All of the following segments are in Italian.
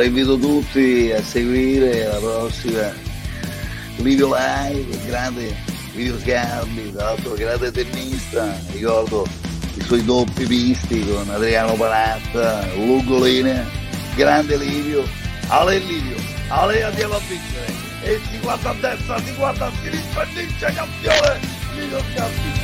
Allora invito tutti a seguire la prossima video live, grande video schermi, tra l'altro grande tennista, ricordo i suoi doppi visti con Adriano Panatta, Lugolina, grande Livio, Ale Livio, Ale andiamo a vincere, e si guarda a destra, si guarda a sinistra, vince campione, video schermi.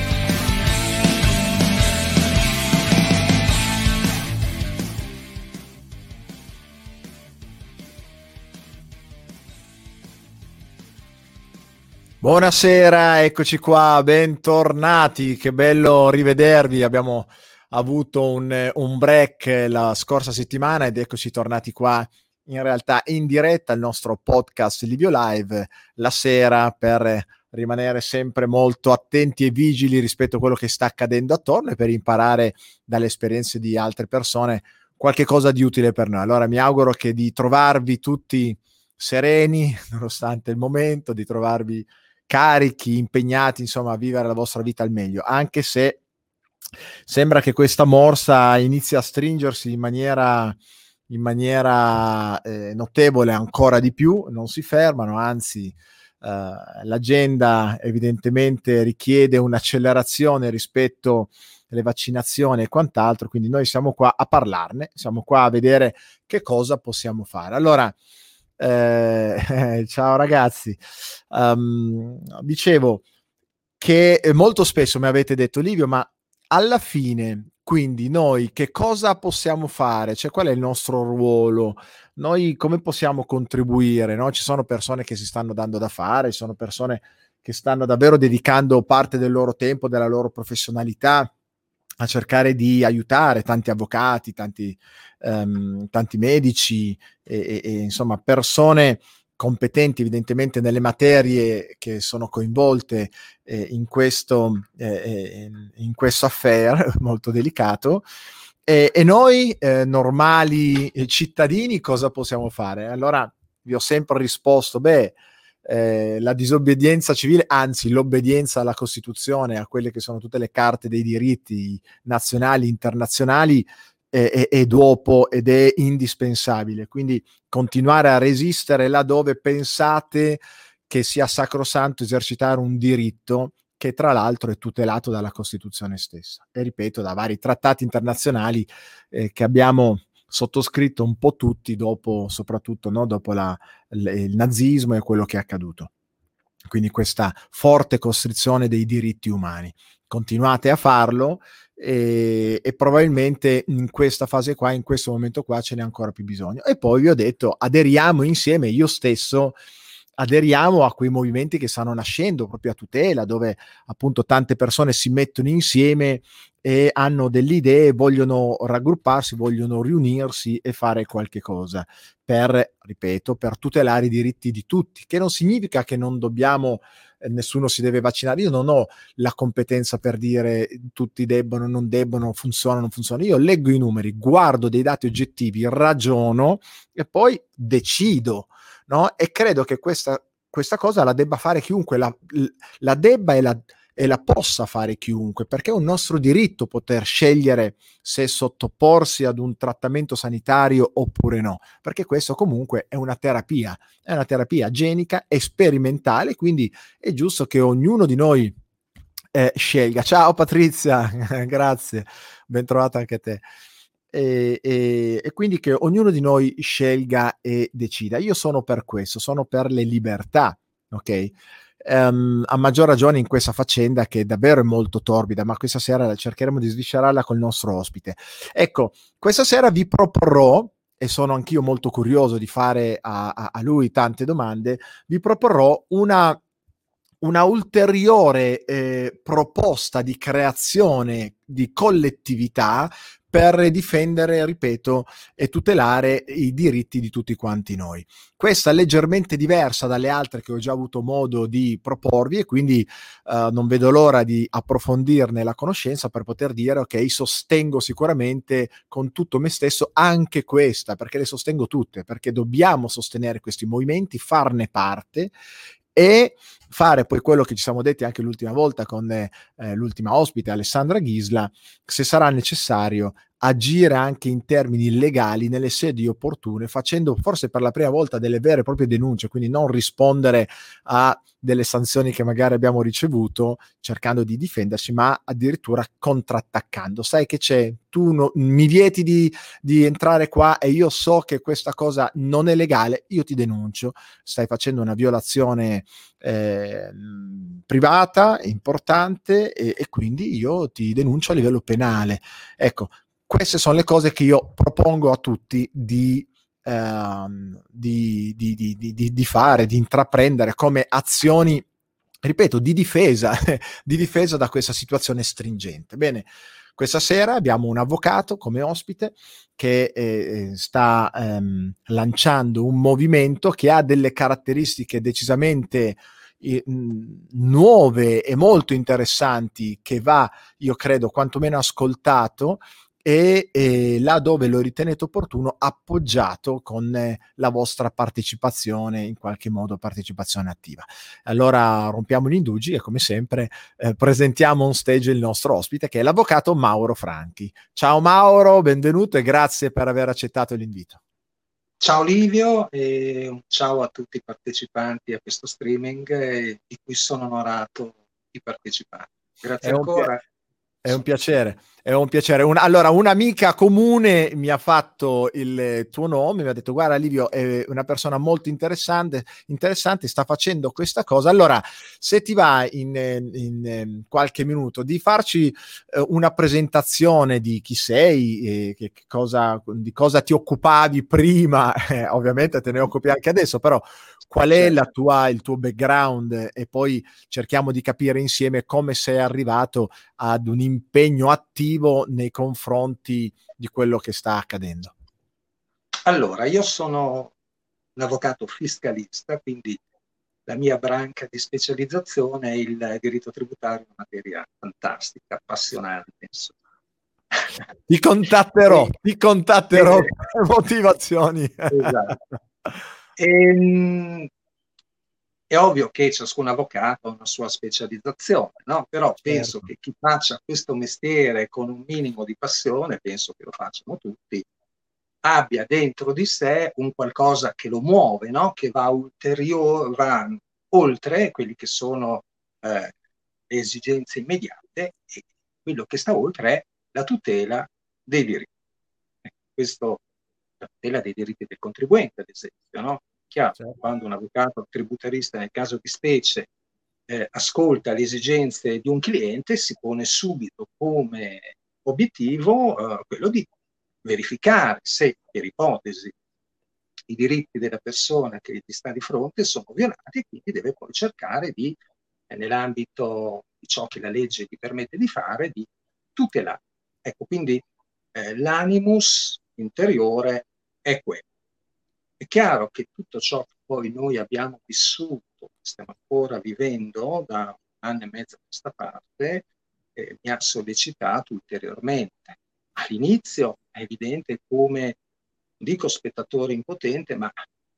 Buonasera, eccoci qua, bentornati, che bello rivedervi. Abbiamo avuto un, un, break la scorsa settimana ed eccoci tornati qua in realtà in diretta al nostro podcast Livio Live la sera per rimanere sempre molto attenti e vigili rispetto a quello che sta accadendo attorno e per imparare dalle esperienze di altre persone qualche cosa di utile per noi. Allora mi auguro che di trovarvi tutti sereni nonostante il momento, di trovarvi carichi, impegnati, insomma, a vivere la vostra vita al meglio, anche se sembra che questa morsa inizi a stringersi in maniera, in maniera eh, notevole ancora di più, non si fermano, anzi eh, l'agenda evidentemente richiede un'accelerazione rispetto alle vaccinazioni e quant'altro, quindi noi siamo qua a parlarne, siamo qua a vedere che cosa possiamo fare. Allora, eh, ciao ragazzi, um, dicevo che molto spesso mi avete detto Livio, ma alla fine, quindi noi che cosa possiamo fare? Cioè, qual è il nostro ruolo? Noi come possiamo contribuire? No? Ci sono persone che si stanno dando da fare, ci sono persone che stanno davvero dedicando parte del loro tempo, della loro professionalità a cercare di aiutare tanti avvocati, tanti, um, tanti medici e, e, e, insomma persone competenti evidentemente nelle materie che sono coinvolte eh, in, questo, eh, eh in questo affair molto delicato. E, e noi eh, normali cittadini cosa possiamo fare? Allora vi ho sempre risposto, beh, eh, la disobbedienza civile, anzi l'obbedienza alla Costituzione, a quelle che sono tutte le carte dei diritti nazionali, internazionali, è, è dopo ed è indispensabile. Quindi continuare a resistere laddove pensate che sia sacrosanto esercitare un diritto che tra l'altro è tutelato dalla Costituzione stessa e ripeto da vari trattati internazionali eh, che abbiamo sottoscritto un po' tutti dopo, soprattutto no, dopo la, l- il nazismo e quello che è accaduto. Quindi questa forte costrizione dei diritti umani. Continuate a farlo e, e, probabilmente in questa fase qua, in questo momento qua, ce n'è ancora più bisogno. E poi vi ho detto, aderiamo insieme, io stesso aderiamo a quei movimenti che stanno nascendo proprio a tutela, dove appunto tante persone si mettono insieme e hanno delle idee, vogliono raggrupparsi, vogliono riunirsi e fare qualche cosa per, ripeto, per tutelare i diritti di tutti, che non significa che non dobbiamo nessuno si deve vaccinare. Io non ho la competenza per dire tutti debbono, non debbono, funziona, non funziona. Io leggo i numeri, guardo dei dati oggettivi, ragiono e poi decido no? E credo che questa, questa cosa la debba fare chiunque, la, la debba e la, e la possa fare chiunque, perché è un nostro diritto poter scegliere se sottoporsi ad un trattamento sanitario oppure no, perché questo comunque è una terapia, è una terapia genica e sperimentale, quindi è giusto che ognuno di noi eh, scelga. Ciao Patrizia, grazie, ben trovata anche a te e, e, e, quindi che ognuno di noi scelga e decida. Io sono per questo, sono per le libertà, ok? Um, a maggior ragione in questa faccenda che davvero è molto torbida, ma questa sera cercheremo di sviscerarla col nostro ospite. Ecco, questa sera vi proporrò, e sono anch'io molto curioso di fare a, a, a lui tante domande, vi proporrò una una ulteriore eh, proposta di creazione di collettività per difendere, ripeto, e tutelare i diritti di tutti quanti noi. Questa è leggermente diversa dalle altre che ho già avuto modo di proporvi e quindi uh, non vedo l'ora di approfondirne la conoscenza per poter dire ok, sostengo sicuramente con tutto me stesso anche questa, perché le sostengo tutte, perché dobbiamo sostenere questi movimenti, farne parte e fare poi quello che ci siamo detti anche l'ultima volta con eh, l'ultima ospite Alessandra Ghisla, se sarà necessario agire anche in termini legali nelle sedi opportune, facendo forse per la prima volta delle vere e proprie denunce, quindi non rispondere a delle sanzioni che magari abbiamo ricevuto cercando di difenderci, ma addirittura contrattaccando. Sai che c'è, tu no, mi vieti di, di, entrare qua e io so che questa cosa non è legale, io ti denuncio, stai facendo una violazione eh, privata, importante e, e quindi io ti denuncio a livello penale. Ecco, queste sono le cose che io propongo a tutti di Ehm, di, di, di, fare, di intraprendere come azioni, ripeto, di difesa, di difesa da questa situazione stringente. Bene, questa sera abbiamo un avvocato come ospite che eh, sta ehm, lanciando un movimento che ha delle caratteristiche decisamente eh, nuove e molto interessanti che va, io credo, quantomeno ascoltato e eh, là dove lo ritenete opportuno appoggiato con eh, la vostra partecipazione, in qualche modo partecipazione attiva. Allora rompiamo gli indugi e come sempre eh, presentiamo on stage il nostro ospite che è l'avvocato Mauro Franchi. Ciao Mauro, benvenuto e grazie per aver accettato l'invito. Ciao Livio e ciao a tutti i partecipanti a questo streaming eh, di cui sono onorato di partecipare. Grazie è ancora. Un è un piacere. È un piacere. Un, allora, un'amica comune mi ha fatto il tuo nome, mi ha detto: Guarda, Livio è una persona molto interessante, interessante sta facendo questa cosa. Allora, se ti va in, in, qualche minuto di farci eh, una presentazione di chi sei, eh, che, cosa, di cosa ti occupavi prima, eh, ovviamente te ne occupi anche adesso, però qual è certo. tua, il tuo background e poi cerchiamo di capire insieme come sei arrivato ad un impegno attivo nei confronti di quello che sta accadendo. Allora, io sono un avvocato fiscalista, quindi la mia branca di specializzazione è il diritto tributario, una materia fantastica, appassionante. Insomma. Ti contatterò, ti contatterò per motivazioni. Esatto. E, ehm, è ovvio che ciascun avvocato ha una sua specializzazione, no? però certo. penso che chi faccia questo mestiere con un minimo di passione, penso che lo facciano tutti, abbia dentro di sé un qualcosa che lo muove, no? che va, ulteriore, va oltre quelli che sono eh, le esigenze immediate e quello che sta oltre è la tutela dei diritti. Questo la tutela dei diritti del contribuente, ad esempio. No? Chiaro, certo. quando un avvocato tributarista, nel caso di specie, eh, ascolta le esigenze di un cliente, si pone subito come obiettivo eh, quello di verificare se, per ipotesi, i diritti della persona che gli sta di fronte sono violati e quindi deve poi cercare di, eh, nell'ambito di ciò che la legge gli permette di fare, di tutelare. Ecco, quindi eh, l'animus interiore è quello. È chiaro che tutto ciò che poi noi abbiamo vissuto, stiamo ancora vivendo da un anno e mezzo a questa parte, eh, mi ha sollecitato ulteriormente. All'inizio è evidente come, dico spettatore impotente, ma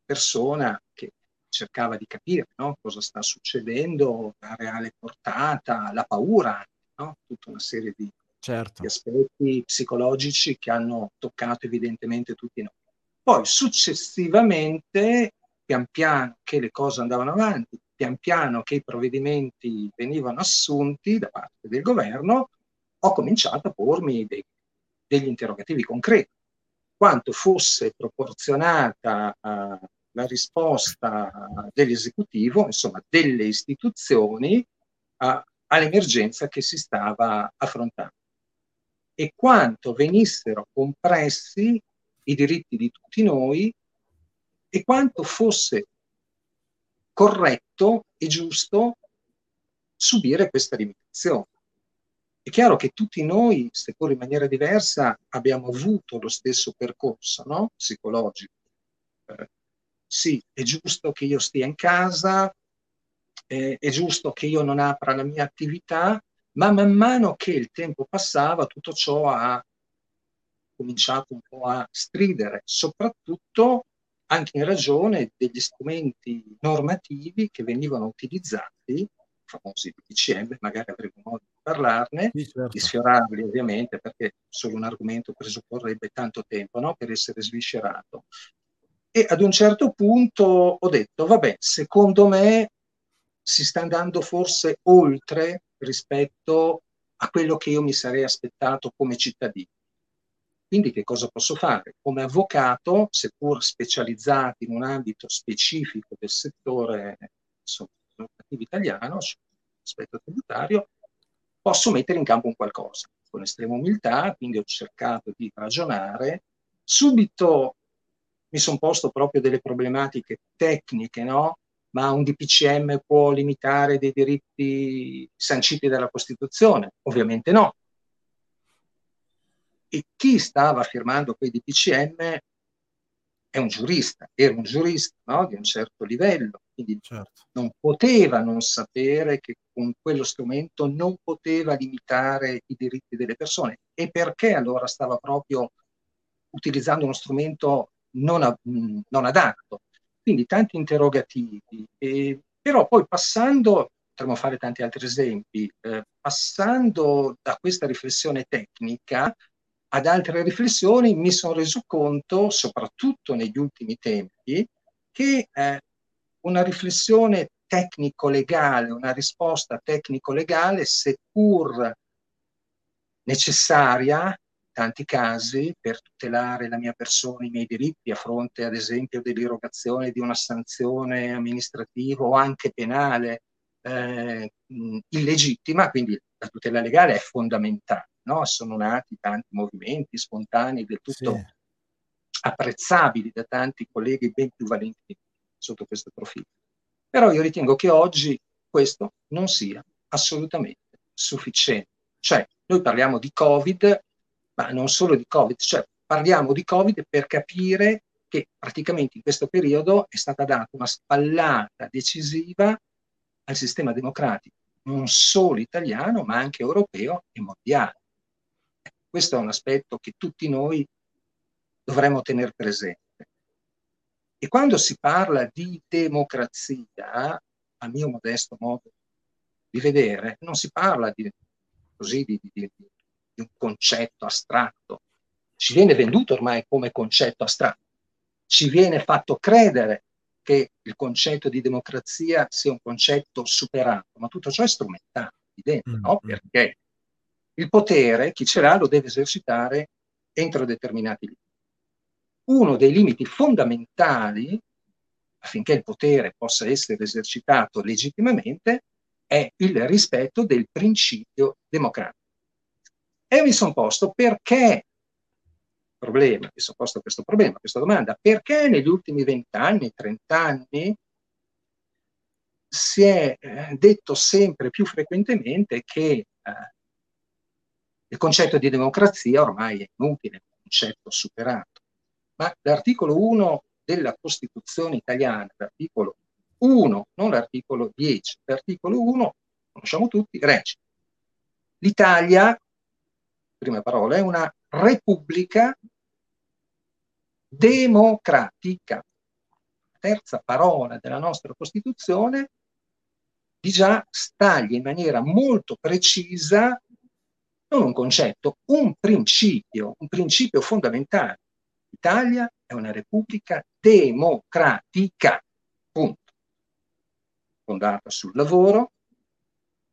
persona che cercava di capire no? cosa sta succedendo, la reale portata, la paura, no? tutta una serie di certo. aspetti psicologici che hanno toccato evidentemente tutti noi. Poi successivamente, pian piano che le cose andavano avanti, pian piano che i provvedimenti venivano assunti da parte del governo, ho cominciato a pormi dei, degli interrogativi concreti. Quanto fosse proporzionata uh, la risposta dell'esecutivo, insomma delle istituzioni, uh, all'emergenza che si stava affrontando e quanto venissero compressi i diritti di tutti noi e quanto fosse corretto e giusto subire questa limitazione. È chiaro che tutti noi, seppur in maniera diversa, abbiamo avuto lo stesso percorso no? psicologico. Eh, sì, è giusto che io stia in casa, eh, è giusto che io non apra la mia attività, ma man mano che il tempo passava tutto ciò ha cominciato un po' a stridere, soprattutto anche in ragione degli strumenti normativi che venivano utilizzati famosi DPCM, magari avremo modo di parlarne, Sì, certo. di sfiorarli ovviamente, perché solo un argomento presupporrebbe tanto tempo no? per essere sviscerato. E ad un certo punto ho detto, vabbè, secondo me si sta andando forse oltre rispetto a quello che io mi sarei aspettato come cittadino. Quindi che cosa posso fare? Come avvocato, seppur specializzato in un ambito specifico del settore normativo italiano, sull'aspetto tributario, posso mettere in campo un qualcosa. Con estrema umiltà, quindi ho cercato di ragionare. Subito mi sono posto proprio delle problematiche tecniche, no? Ma un DPCM può limitare dei diritti sanciti dalla Costituzione? Ovviamente no e chi stava firmando quei DPCM è un giurista, era un giurista no? di un certo livello, quindi certo. non poteva non sapere che con quello strumento non poteva limitare i diritti delle persone. E perché allora stava proprio utilizzando uno strumento non, a, non adatto? Quindi tanti interrogativi, e, però poi passando, potremmo fare tanti altri esempi, eh, passando da questa riflessione tecnica ad altre riflessioni mi sono reso conto, soprattutto negli ultimi tempi, che eh, una riflessione tecnico-legale, una risposta tecnico-legale, seppur necessaria in tanti casi per tutelare la mia persona, i miei diritti a fronte ad esempio dell'irrogazione di una sanzione amministrativa o anche penale eh, illegittima, quindi la tutela legale è fondamentale no? sono nati tanti movimenti spontanei del tutto sì. apprezzabili da tanti colleghi ben più valenti sotto questo profilo. Però io ritengo che oggi questo non sia assolutamente sufficiente. Cioè, noi parliamo di Covid, ma non solo di Covid, cioè parliamo di Covid per capire che praticamente in questo periodo è stata data una spallata decisiva al sistema democratico, non solo italiano, ma anche europeo e mondiale. Questo è un aspetto che tutti noi dovremmo tenere presente. E quando si parla di democrazia, a mio modesto modo di vedere, non si parla di, così, di, di, di un concetto astratto. Ci viene venduto ormai come concetto astratto. Ci viene fatto credere che il concetto di democrazia sia un concetto superato, ma tutto ciò è strumentale, evidente, mm, no? Mm. Perché il potere, chi ce l'ha, lo deve esercitare entro determinati limiti. Uno dei limiti fondamentali affinché il potere possa essere esercitato legittimamente è il rispetto del principio democratico. E mi sono posto perché, problema, mi sono posto questo problema, questa domanda, perché negli ultimi vent'anni, trent'anni si è eh, detto sempre più frequentemente che eh, il concetto di democrazia ormai è inutile, è un concetto superato, ma l'articolo 1 della Costituzione italiana, l'articolo 1, non l'articolo 10, l'articolo 1, conosciamo tutti, regge. L'Italia, prima parola, è una repubblica democratica. La terza parola della nostra Costituzione di già staglia in maniera molto precisa non un concetto, un principio, un principio fondamentale. L'Italia è una repubblica democratica, punto. Fondata sul lavoro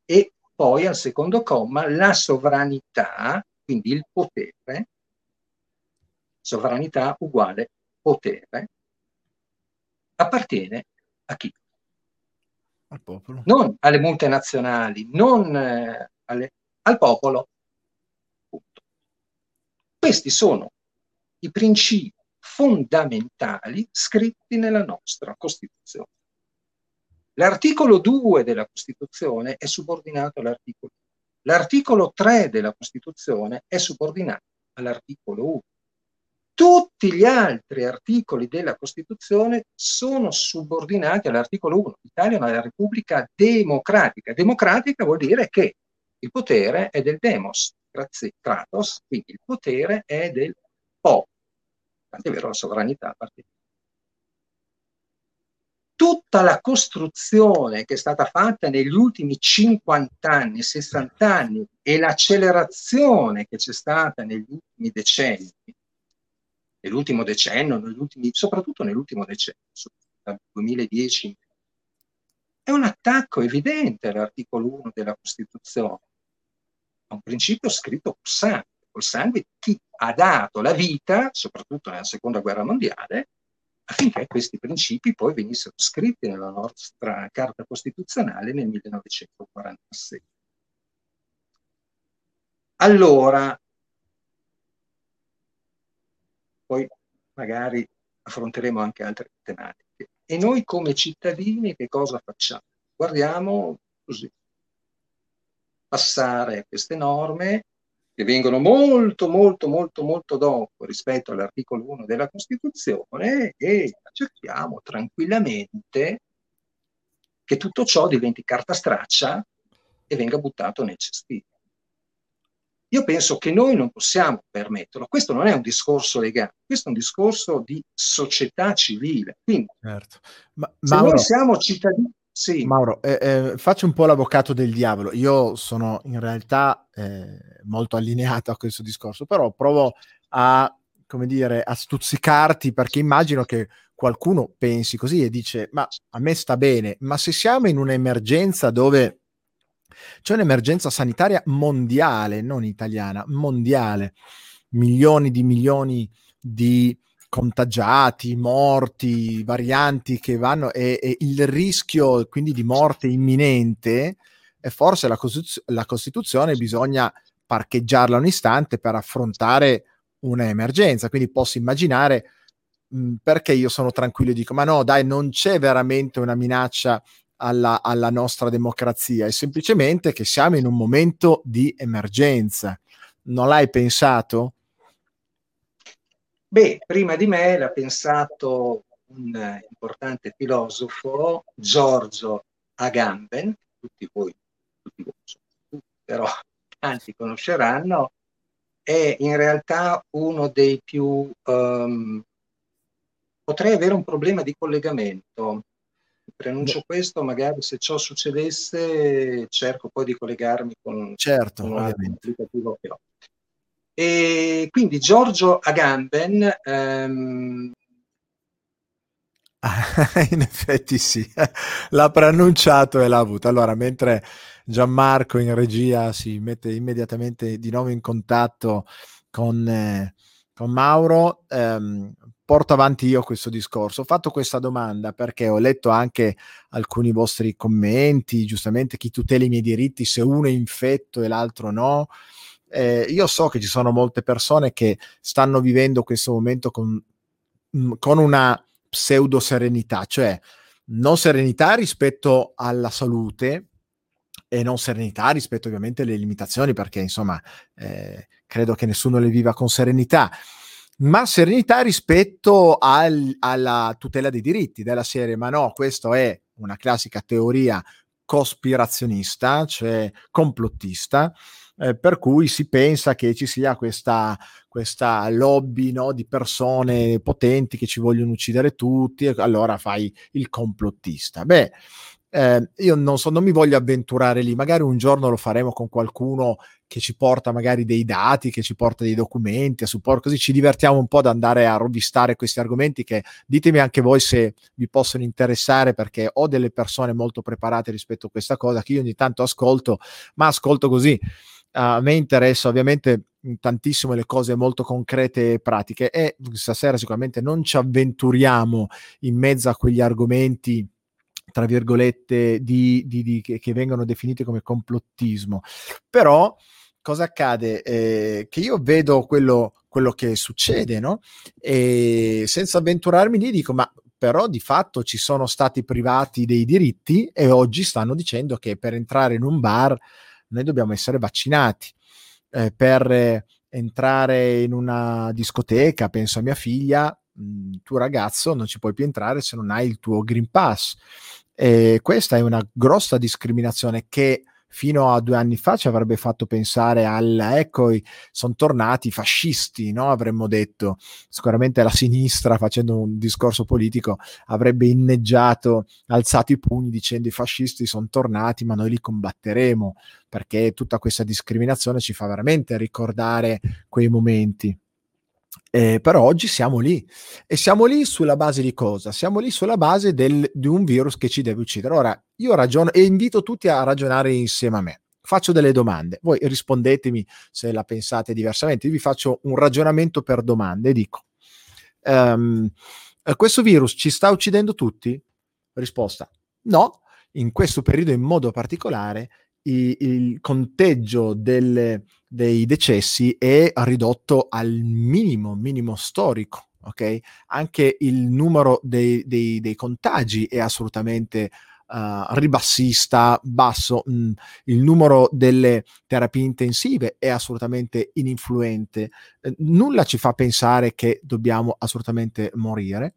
e poi al secondo comma la sovranità, quindi il potere, sovranità uguale potere, appartiene a chi? Al popolo. Non alle multinazionali, non eh, alle, al popolo. Questi sono i principi fondamentali scritti nella nostra Costituzione. L'articolo 2 della Costituzione è subordinato all'articolo 1. L'articolo 3 della Costituzione è subordinato all'articolo 1. Tutti gli altri articoli della Costituzione sono subordinati all'articolo 1. L'Italia è una repubblica democratica. Democratica vuol dire che il potere è del demos, grazie Kratos, quindi il potere è del popolo, tant'è vero la sovranità appartiene. Tutta la costruzione che è stata fatta negli ultimi 50 anni, 60 anni e l'accelerazione che c'è stata negli ultimi decenni, nell'ultimo decennio, negli ultimi, soprattutto nell'ultimo decennio, dal 2010, è un attacco evidente all'articolo 1 della Costituzione, a un principio scritto col sangue, col sangue di chi ha dato la vita, soprattutto nella seconda guerra mondiale, affinché questi principi poi venissero scritti nella nostra Carta Costituzionale nel 1946. Allora, poi magari affronteremo anche altre tematiche. E noi come cittadini che cosa facciamo? Guardiamo così, passare queste norme che vengono molto, molto, molto, molto dopo rispetto all'articolo 1 della Costituzione e accettiamo tranquillamente che tutto ciò diventi carta straccia e venga buttato nel cestino. Io penso che noi non possiamo permetterlo. Questo non è un discorso legale, questo è un discorso di società civile. Quindi, certo. Ma, se Mauro... noi siamo cittadini, sì. Mauro, eh, eh, faccio un po' l'avvocato del diavolo. Io sono in realtà eh, molto allineato a questo discorso, però provo a, come dire, a stuzzicarti perché immagino che qualcuno pensi così e dice, ma a me sta bene, ma se siamo in un'emergenza dove c'è un'emergenza sanitaria mondiale, non italiana, mondiale, milioni di milioni di contagiati, morti, varianti che vanno e, e il rischio quindi di morte imminente, e forse la, Costituz- la Costituzione bisogna parcheggiarla un istante per affrontare un'emergenza. Quindi posso immaginare mh, perché io sono tranquillo e dico: ma no, dai, non c'è veramente una minaccia alla, alla, nostra democrazia, è semplicemente che siamo in un momento di emergenza. Non l'hai pensato? Beh, prima di me l'ha pensato un importante filosofo, Giorgio Agamben, tutti voi, tutti voi però tanti conosceranno, è in realtà uno dei più... Um, potrei avere un problema di collegamento. Prenuncio questo, magari se ciò succedesse cerco poi di collegarmi con, certo, con un applicativo che ho. E quindi Giorgio Agamben ehm... in effetti sì, l'ha preannunciato e l'ha avuto. Allora, mentre Gianmarco in regia si mette immediatamente di nuovo in contatto con, eh, con Mauro, ehm, porto avanti io questo discorso. Ho fatto questa domanda perché ho letto anche alcuni vostri commenti, giustamente chi tutela i miei diritti se uno è infetto e l'altro no eh, io so che ci sono molte persone che stanno vivendo questo momento con, mm, con una pseudo serenità, cioè non serenità rispetto alla salute e non serenità rispetto ovviamente alle limitazioni, perché insomma eh, credo che nessuno le viva con serenità, ma serenità rispetto al, alla tutela dei diritti della serie, ma no, questa è una classica teoria cospirazionista, cioè complottista, eh, per cui si pensa che ci sia questa, questa lobby no, di persone potenti che ci vogliono uccidere tutti, e allora fai il complottista. Beh, eh, io non so, non mi voglio avventurare lì, magari un giorno lo faremo con qualcuno che ci porta magari dei dati, che ci porta dei documenti a supporto, così ci divertiamo un po' ad andare a rovistare questi argomenti che ditemi anche voi se vi possono interessare perché ho delle persone molto preparate rispetto a questa cosa che io ogni tanto ascolto, ma ascolto così a me interessa ovviamente tantissimo le cose molto concrete e pratiche e stasera sicuramente non ci avventuriamo in mezzo a quegli argomenti tra virgolette di, di, di, che, che, vengono definiti come complottismo però cosa accade eh, che io vedo quello, quello che succede no? e senza avventurarmi lì dico ma però di fatto ci sono stati privati dei diritti e oggi stanno dicendo che per entrare in un bar noi dobbiamo essere vaccinati. Eh, per eh, entrare in una discoteca, penso a mia figlia, mm, tu ragazzo non ci puoi più entrare se non hai il tuo Green Pass. E questa è una grossa discriminazione che fino a due anni fa ci avrebbe fatto pensare al ecco, sono tornati i fascisti, no? avremmo detto. Sicuramente la sinistra, facendo un discorso politico, avrebbe inneggiato, alzato i pugni dicendo i fascisti sono tornati, ma noi li combatteremo, perché tutta questa discriminazione ci fa veramente ricordare quei momenti. Eh, però oggi siamo lì e siamo lì sulla base di cosa? Siamo lì sulla base del, di un virus che ci deve uccidere. Ora, io ragiono e invito tutti a ragionare insieme a me. Faccio delle domande, voi rispondetemi se la pensate diversamente. Io vi faccio un ragionamento per domande e dico: um, questo virus ci sta uccidendo tutti? Risposta: no, in questo periodo in modo particolare i, il conteggio delle, dei decessi è ridotto al minimo, minimo storico. Okay? Anche il numero dei, dei, dei contagi è assolutamente uh, ribassista, basso, mm, il numero delle terapie intensive è assolutamente ininfluente, eh, nulla ci fa pensare che dobbiamo assolutamente morire.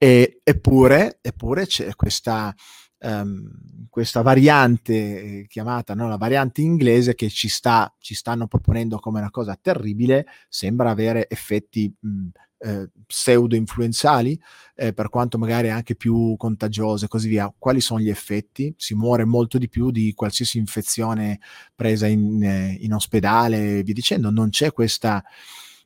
E, eppure, eppure c'è questa um, questa variante eh, chiamata no, la variante inglese che ci, sta, ci stanno proponendo come una cosa terribile, sembra avere effetti mh, eh, pseudo-influenzali, eh, per quanto magari anche più contagiose e così via. Quali sono gli effetti? Si muore molto di più di qualsiasi infezione presa in, eh, in ospedale, vi dicendo, non c'è questa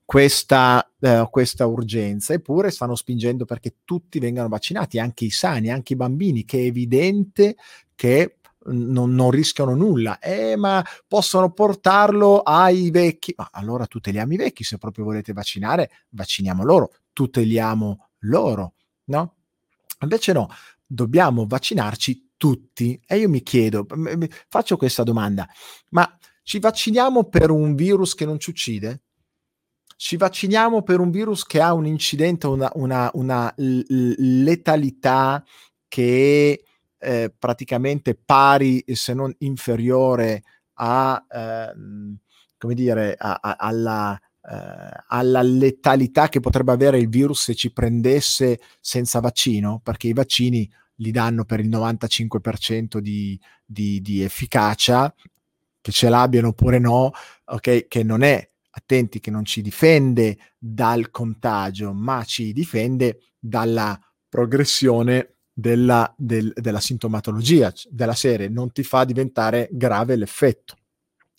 questa, eh, questa, urgenza, eppure stanno spingendo perché tutti vengano vaccinati, anche i sani, anche i bambini, che è evidente che non, non rischiano nulla, eh, ma possono portarlo ai vecchi. Ma allora tuteliamo i vecchi, se proprio volete vaccinare, vacciniamo loro, tuteliamo loro, no? Invece no, dobbiamo vaccinarci tutti. E io mi chiedo, faccio questa domanda, ma ci vacciniamo per un virus che non ci uccide? Ci vacciniamo per un virus che ha un incidente, una, una, una letalità che è eh, praticamente pari, se non inferiore a, eh, come dire, a, a, alla, eh, alla letalità che potrebbe avere il virus se ci prendesse senza vaccino, perché i vaccini li danno per il 95% di, di, di efficacia, che ce l'abbiano oppure no, ok, che non è attenti che non ci difende dal contagio, ma ci difende dalla progressione della, del, della sintomatologia della serie, non ti fa diventare grave l'effetto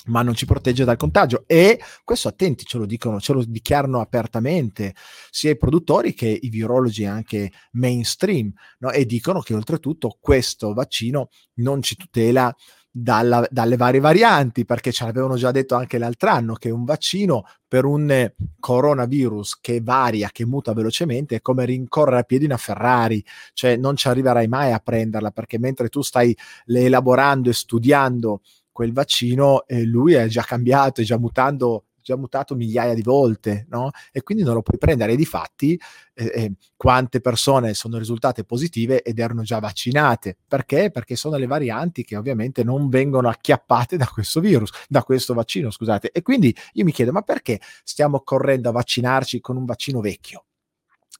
ma non ci protegge dal contagio e questo attenti ce lo dicono, ce lo dichiarano apertamente sia i produttori che i virologi anche mainstream no? e dicono che oltretutto questo vaccino non ci tutela dalla, dalle varie varianti, perché ce l'avevano già detto anche l'altro anno che un vaccino per un coronavirus che varia, che muta velocemente, è come rincorrere a piedi una Ferrari, cioè non ci arriverai mai a prenderla, perché mentre tu stai elaborando e studiando quel vaccino, eh, lui è già cambiato, è già mutando già mutato migliaia di volte, no? E quindi non lo puoi prendere. E di fatti, eh, eh, quante persone sono risultate positive ed erano già vaccinate? Perché? Perché sono le varianti che ovviamente non vengono acchiappate da questo virus, da questo vaccino, scusate. E quindi io mi chiedo, ma perché stiamo correndo a vaccinarci con un vaccino vecchio?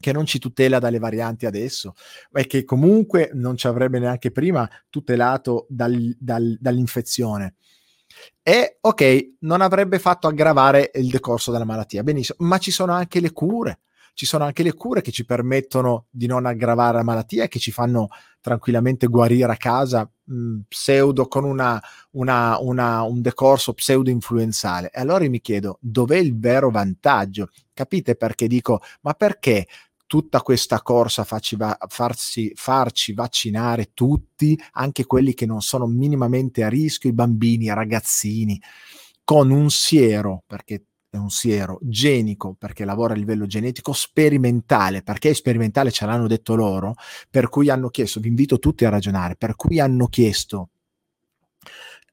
che non ci tutela dalle varianti adesso e che comunque non ci avrebbe neanche prima tutelato dal, dal, dall'infezione e ok, non avrebbe fatto aggravare il decorso della malattia, benissimo, ma ci sono anche le cure. Ci sono anche le cure che ci permettono di non aggravare la malattia e che ci fanno tranquillamente guarire a casa mh, pseudo con una, una, una, un decorso pseudo influenzale. E allora mi chiedo, dov'è il vero vantaggio? Capite perché dico, ma perché tutta questa corsa farci, va- farsi, farci vaccinare tutti, anche quelli che non sono minimamente a rischio, i bambini, i ragazzini, con un siero, perché è un siero genico perché lavora a livello genetico, sperimentale, perché è sperimentale ce l'hanno detto loro, per cui hanno chiesto, vi invito tutti a ragionare, per cui hanno chiesto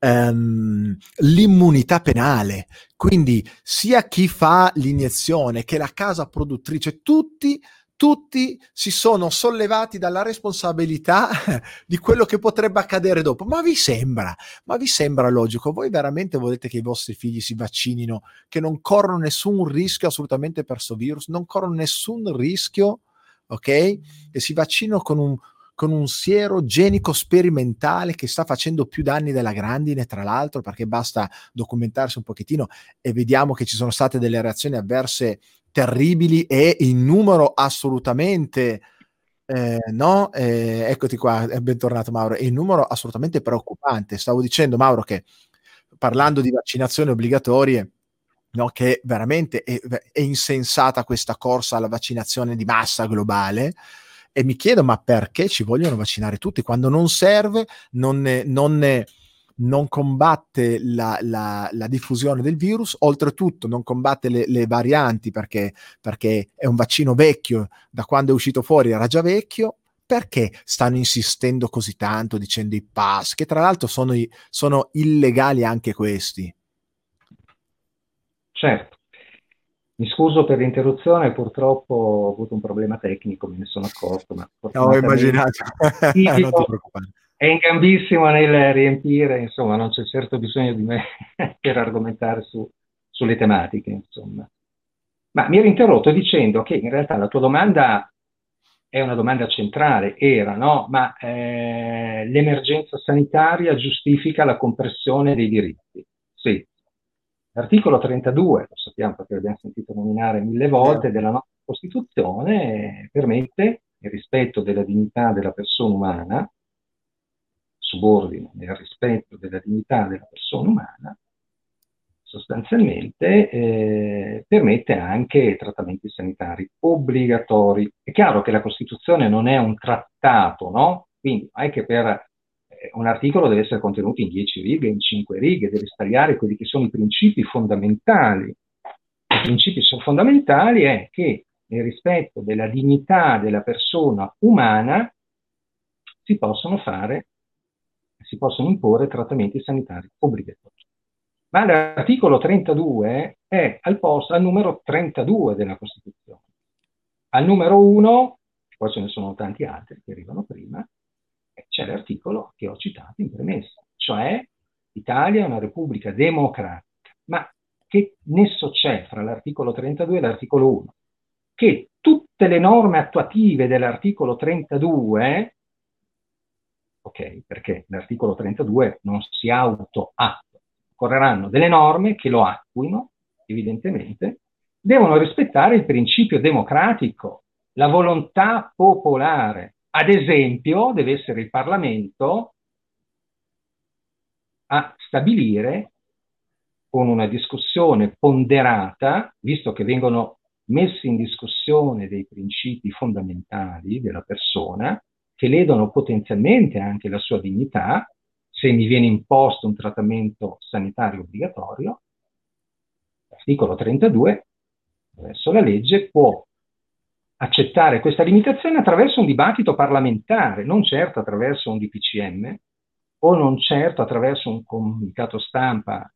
um, l'immunità penale, quindi sia chi fa l'iniezione che la casa produttrice, tutti tutti si sono sollevati dalla responsabilità di quello che potrebbe accadere dopo. Ma vi sembra? Ma vi sembra logico? Voi veramente volete che i vostri figli si vaccinino, che non corrono nessun rischio assolutamente per questo virus, non corrono nessun rischio, ok? Che si vaccinino con un con un siero genico sperimentale che sta facendo più danni della grandine, tra l'altro, perché basta documentarsi un pochettino e vediamo che ci sono state delle reazioni avverse terribili e in numero assolutamente eh, no, eh, eccoti qua, è bentornato Mauro, è un numero assolutamente preoccupante. Stavo dicendo Mauro che parlando di vaccinazioni obbligatorie, no, che veramente è, è, insensata questa corsa alla vaccinazione di massa globale. E mi chiedo, ma perché ci vogliono vaccinare tutti quando non serve, non, ne, non, ne, non combatte la, la, la, diffusione del virus, oltretutto non combatte le, le varianti perché, perché è un vaccino vecchio, da quando è uscito fuori era già vecchio, perché stanno insistendo così tanto dicendo i pass, che tra l'altro sono, sono illegali anche questi? Certo. Mi scuso per l'interruzione, purtroppo ho avuto un problema tecnico, me ne sono accorto. Ma no, ho immaginato. non ti preoccupare. È in gambissimo nel riempire, insomma, non c'è certo bisogno di me per argomentare su, sulle tematiche, insomma. Ma mi ero interrotto dicendo che in realtà la tua domanda è una domanda centrale, era, no? Ma eh, l'emergenza sanitaria giustifica la compressione dei diritti? Sì. L'articolo 32, lo sappiamo perché l'abbiamo sentito nominare mille volte, della nostra Costituzione permette il rispetto della dignità della persona umana, subordine nel rispetto della dignità della persona umana, sostanzialmente eh, permette anche trattamenti sanitari obbligatori. È chiaro che la Costituzione non è un trattato, no? Quindi non è che per eh, un articolo deve essere contenuto in dieci righe, in cinque righe, deve stagliare quelli che sono i principi fondamentali. I principi fondamentali è che nel rispetto della dignità della persona umana si possono fare, si possono imporre trattamenti sanitari obbligatori ma l'articolo 32 è al posto, al numero 32 della Costituzione. Al numero 1, poi ce ne sono tanti altri che arrivano prima, c'è l'articolo che ho citato in premessa, cioè l'Italia è una repubblica democratica. Ma che nesso c'è fra l'articolo 32 e l'articolo 1? Che tutte le norme attuative dell'articolo 32, ok, perché l'articolo 32 non si auto-attua, correranno delle norme che lo attuino, evidentemente, devono rispettare il principio democratico, la volontà popolare. Ad esempio, deve essere il Parlamento a stabilire con una discussione ponderata, visto che vengono messi in discussione dei principi fondamentali della persona, che ledono potenzialmente anche la sua dignità, se mi viene imposto un trattamento sanitario obbligatorio, l'articolo 32, attraverso la legge, può accettare questa limitazione attraverso un dibattito parlamentare, non certo attraverso un DPCM o non certo attraverso un comunicato stampa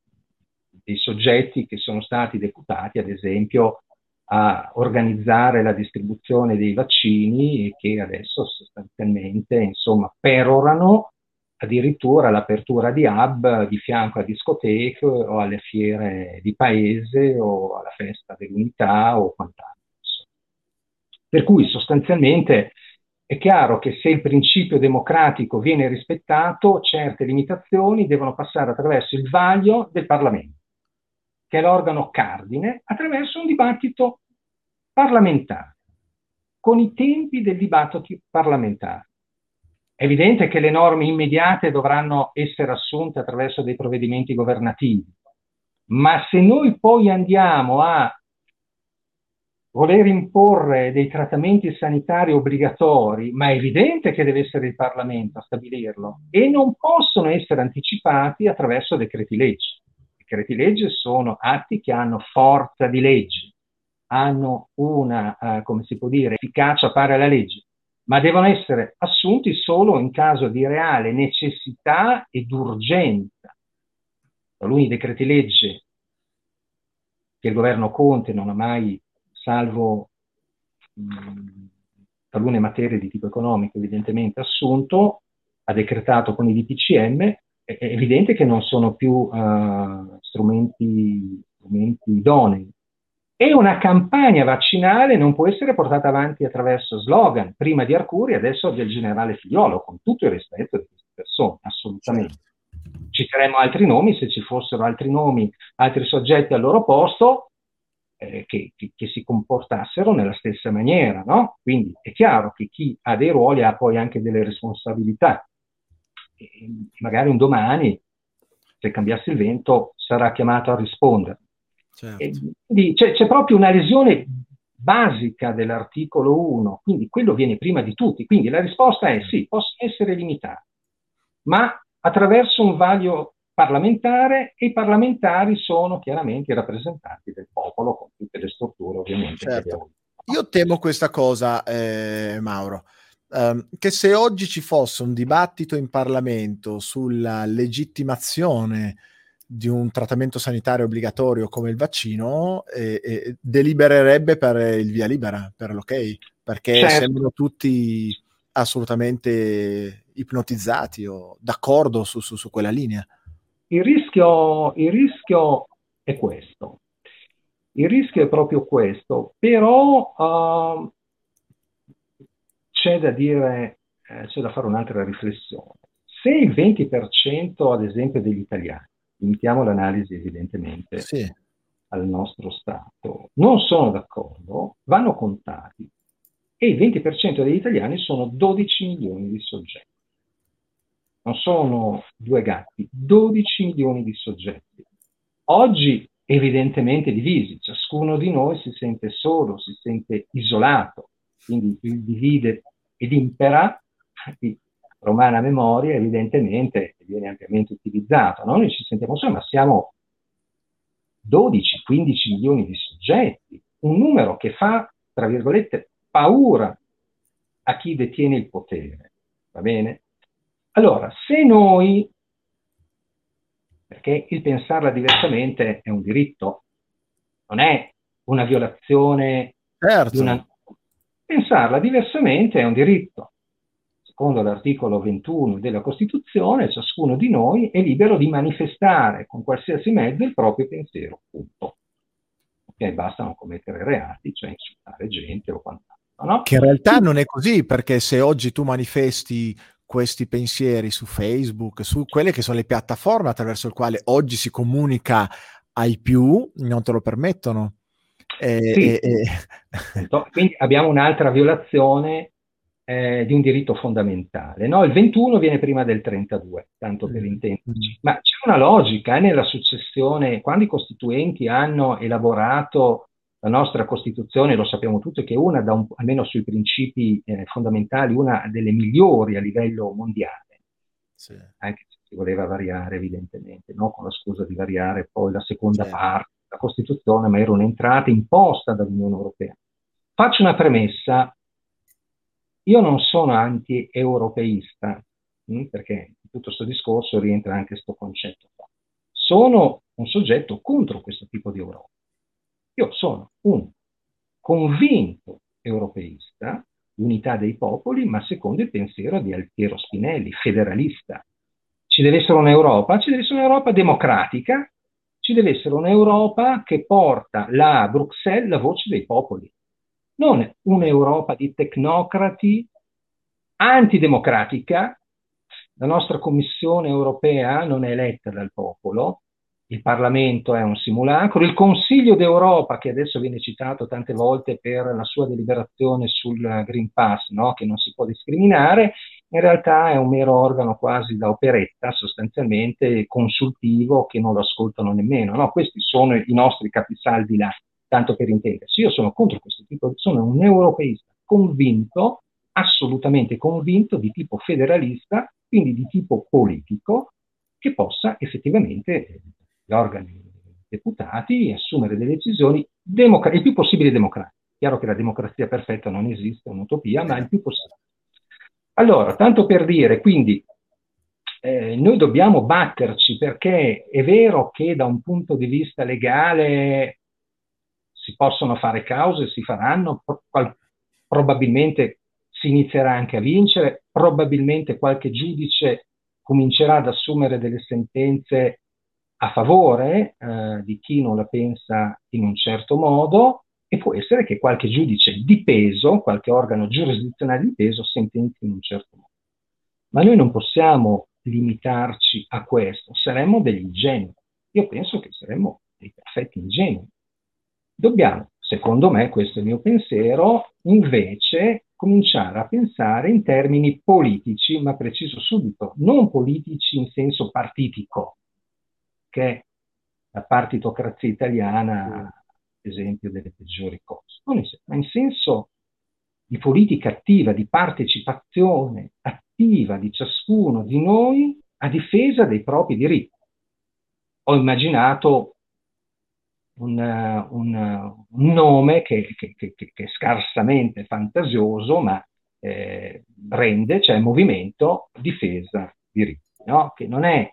dei soggetti che sono stati deputati, ad esempio, a organizzare la distribuzione dei vaccini e che adesso sostanzialmente, insomma, perorano addirittura l'apertura di hub di fianco a discoteche o alle fiere di paese o alla festa dell'unità o quant'altro. Per cui sostanzialmente è chiaro che se il principio democratico viene rispettato, certe limitazioni devono passare attraverso il vaglio del Parlamento, che è l'organo cardine, attraverso un dibattito parlamentare, con i tempi del dibattito parlamentare. È evidente che le norme immediate dovranno essere assunte attraverso dei provvedimenti governativi, ma se noi poi andiamo a voler imporre dei trattamenti sanitari obbligatori, ma è evidente che deve essere il Parlamento a stabilirlo, e non possono essere anticipati attraverso decreti legge. I decreti legge sono atti che hanno forza di legge, hanno una, uh, come si può dire, efficacia pari alla legge ma devono essere assunti solo in caso di reale necessità ed urgenza. Taluni decreti legge che il governo Conte non ha mai, salvo mh, talune materie di tipo economico evidentemente assunto, ha decretato con i DPCM, è evidente che non sono più uh, strumenti, strumenti idonei. E una campagna vaccinale non può essere portata avanti attraverso slogan, prima di Arcuri, adesso del generale Figliolo, con tutto il rispetto di queste persone, assolutamente. Certo. Citeremo altri nomi, se ci fossero altri nomi, altri soggetti al loro posto, eh, che, che, che, si comportassero nella stessa maniera, no? Quindi è chiaro che chi ha dei ruoli ha poi anche delle responsabilità. E magari un domani, se cambiasse il vento, sarà chiamato a rispondere. Certo. Quindi c'è, c'è proprio una lesione basica dell'articolo 1, quindi quello viene prima di tutti. Quindi la risposta è sì, possono essere limitati, ma attraverso un vaglio parlamentare e i parlamentari sono chiaramente i rappresentanti del popolo con tutte le strutture ovviamente. Certo. Io temo questa cosa, eh, Mauro, ehm, che se oggi ci fosse un dibattito in Parlamento sulla legittimazione di un trattamento sanitario obbligatorio come il vaccino, eh, eh, delibererebbe per il via libera, per l'ok, perché certo. sembrano tutti assolutamente ipnotizzati o d'accordo su, su, su quella linea. Il rischio, il rischio è questo. Il rischio è proprio questo, però uh, c'è da dire, eh, c'è da fare un'altra riflessione. Se il 20% ad esempio degli italiani, limitiamo l'analisi evidentemente sì. al nostro Stato, non sono d'accordo, vanno contati e il 20% degli italiani sono 12 milioni di soggetti non sono due gatti, 12 milioni di soggetti. Oggi evidentemente divisi, ciascuno di noi si sente solo, si sente isolato, quindi il divide ed impera di romana memoria evidentemente viene ampiamente utilizzato, no? noi ci sentiamo soli, ma siamo 12-15 milioni di soggetti, un numero che fa, tra virgolette, paura a chi detiene il potere, va bene? Allora, se noi, perché il pensarla diversamente è un diritto, non è una violazione certo. di una... Pensarla diversamente è un diritto. Secondo l'articolo 21 della Costituzione, ciascuno di noi è libero di manifestare con qualsiasi mezzo il proprio pensiero, punto. Ok, basta non commettere reati, cioè insultare gente o quant'altro. No? Che in realtà non è così, perché se oggi tu manifesti questi pensieri su Facebook, su quelle che sono le piattaforme attraverso le quali oggi si comunica ai più, non te lo permettono. E, sì. e, e... Quindi abbiamo un'altra violazione eh, di un diritto fondamentale. No? Il 21 viene prima del 32, tanto per mm. intenderci. Ma c'è una logica eh, nella successione, quando i costituenti hanno elaborato la nostra Costituzione, lo sappiamo tutti, che è una, un, almeno sui principi eh, fondamentali, una delle migliori a livello mondiale, sì. anche se si voleva variare evidentemente, no? con la scusa di variare poi la seconda sì. parte della Costituzione, ma era un'entrata imposta dall'Unione Europea. Faccio una premessa, io non sono anti-europeista, hm, perché in tutto questo discorso rientra anche questo concetto qua. Sono un soggetto contro questo tipo di Europa io sono un convinto europeista, unità dei popoli, ma secondo il pensiero di Altiero Spinelli, federalista. Ci deve essere un'Europa, ci deve essere un'Europa democratica, ci deve essere un'Europa che porta là a Bruxelles la voce dei popoli, non un'Europa di tecnocrati antidemocratica. La nostra Commissione europea non è eletta dal popolo, il Parlamento è un simulacro, il Consiglio d'Europa, che adesso viene citato tante volte per la sua deliberazione sul Green Pass, no? che non si può discriminare, in realtà è un mero organo quasi da operetta, sostanzialmente consultivo, che non lo ascoltano nemmeno. No? Questi sono i nostri capisaldi là, tanto per intendersi. Io sono contro questo tipo, sono un europeista convinto, assolutamente convinto, di tipo federalista, quindi di tipo politico, che possa effettivamente gli organi deputati assumere delle decisioni democ- il più possibile democratiche. Chiaro che la democrazia perfetta non esiste, è un'utopia, ma il più possibile. Allora, tanto per dire, quindi eh, noi dobbiamo batterci perché è vero che da un punto di vista legale si possono fare cause, si faranno, pro- probabilmente si inizierà anche a vincere, probabilmente qualche giudice comincerà ad assumere delle sentenze a favore eh, di chi non la pensa in un certo modo, e può essere che qualche giudice di peso, qualche organo giurisdizionale di peso sentenzi in un certo modo. Ma noi non possiamo limitarci a questo, saremmo degli ingenui. Io penso che saremmo dei perfetti ingenui. Dobbiamo, secondo me, questo è il mio pensiero, invece cominciare a pensare in termini politici, ma preciso subito, non politici in senso partitico, che la partitocrazia italiana, ad esempio, delle peggiori cose, ma in senso di politica attiva, di partecipazione attiva di ciascuno di noi a difesa dei propri diritti. Ho immaginato un, un, un nome che, che, che, che, è scarsamente fantasioso, ma eh, rende, cioè movimento difesa diritti, no? che non è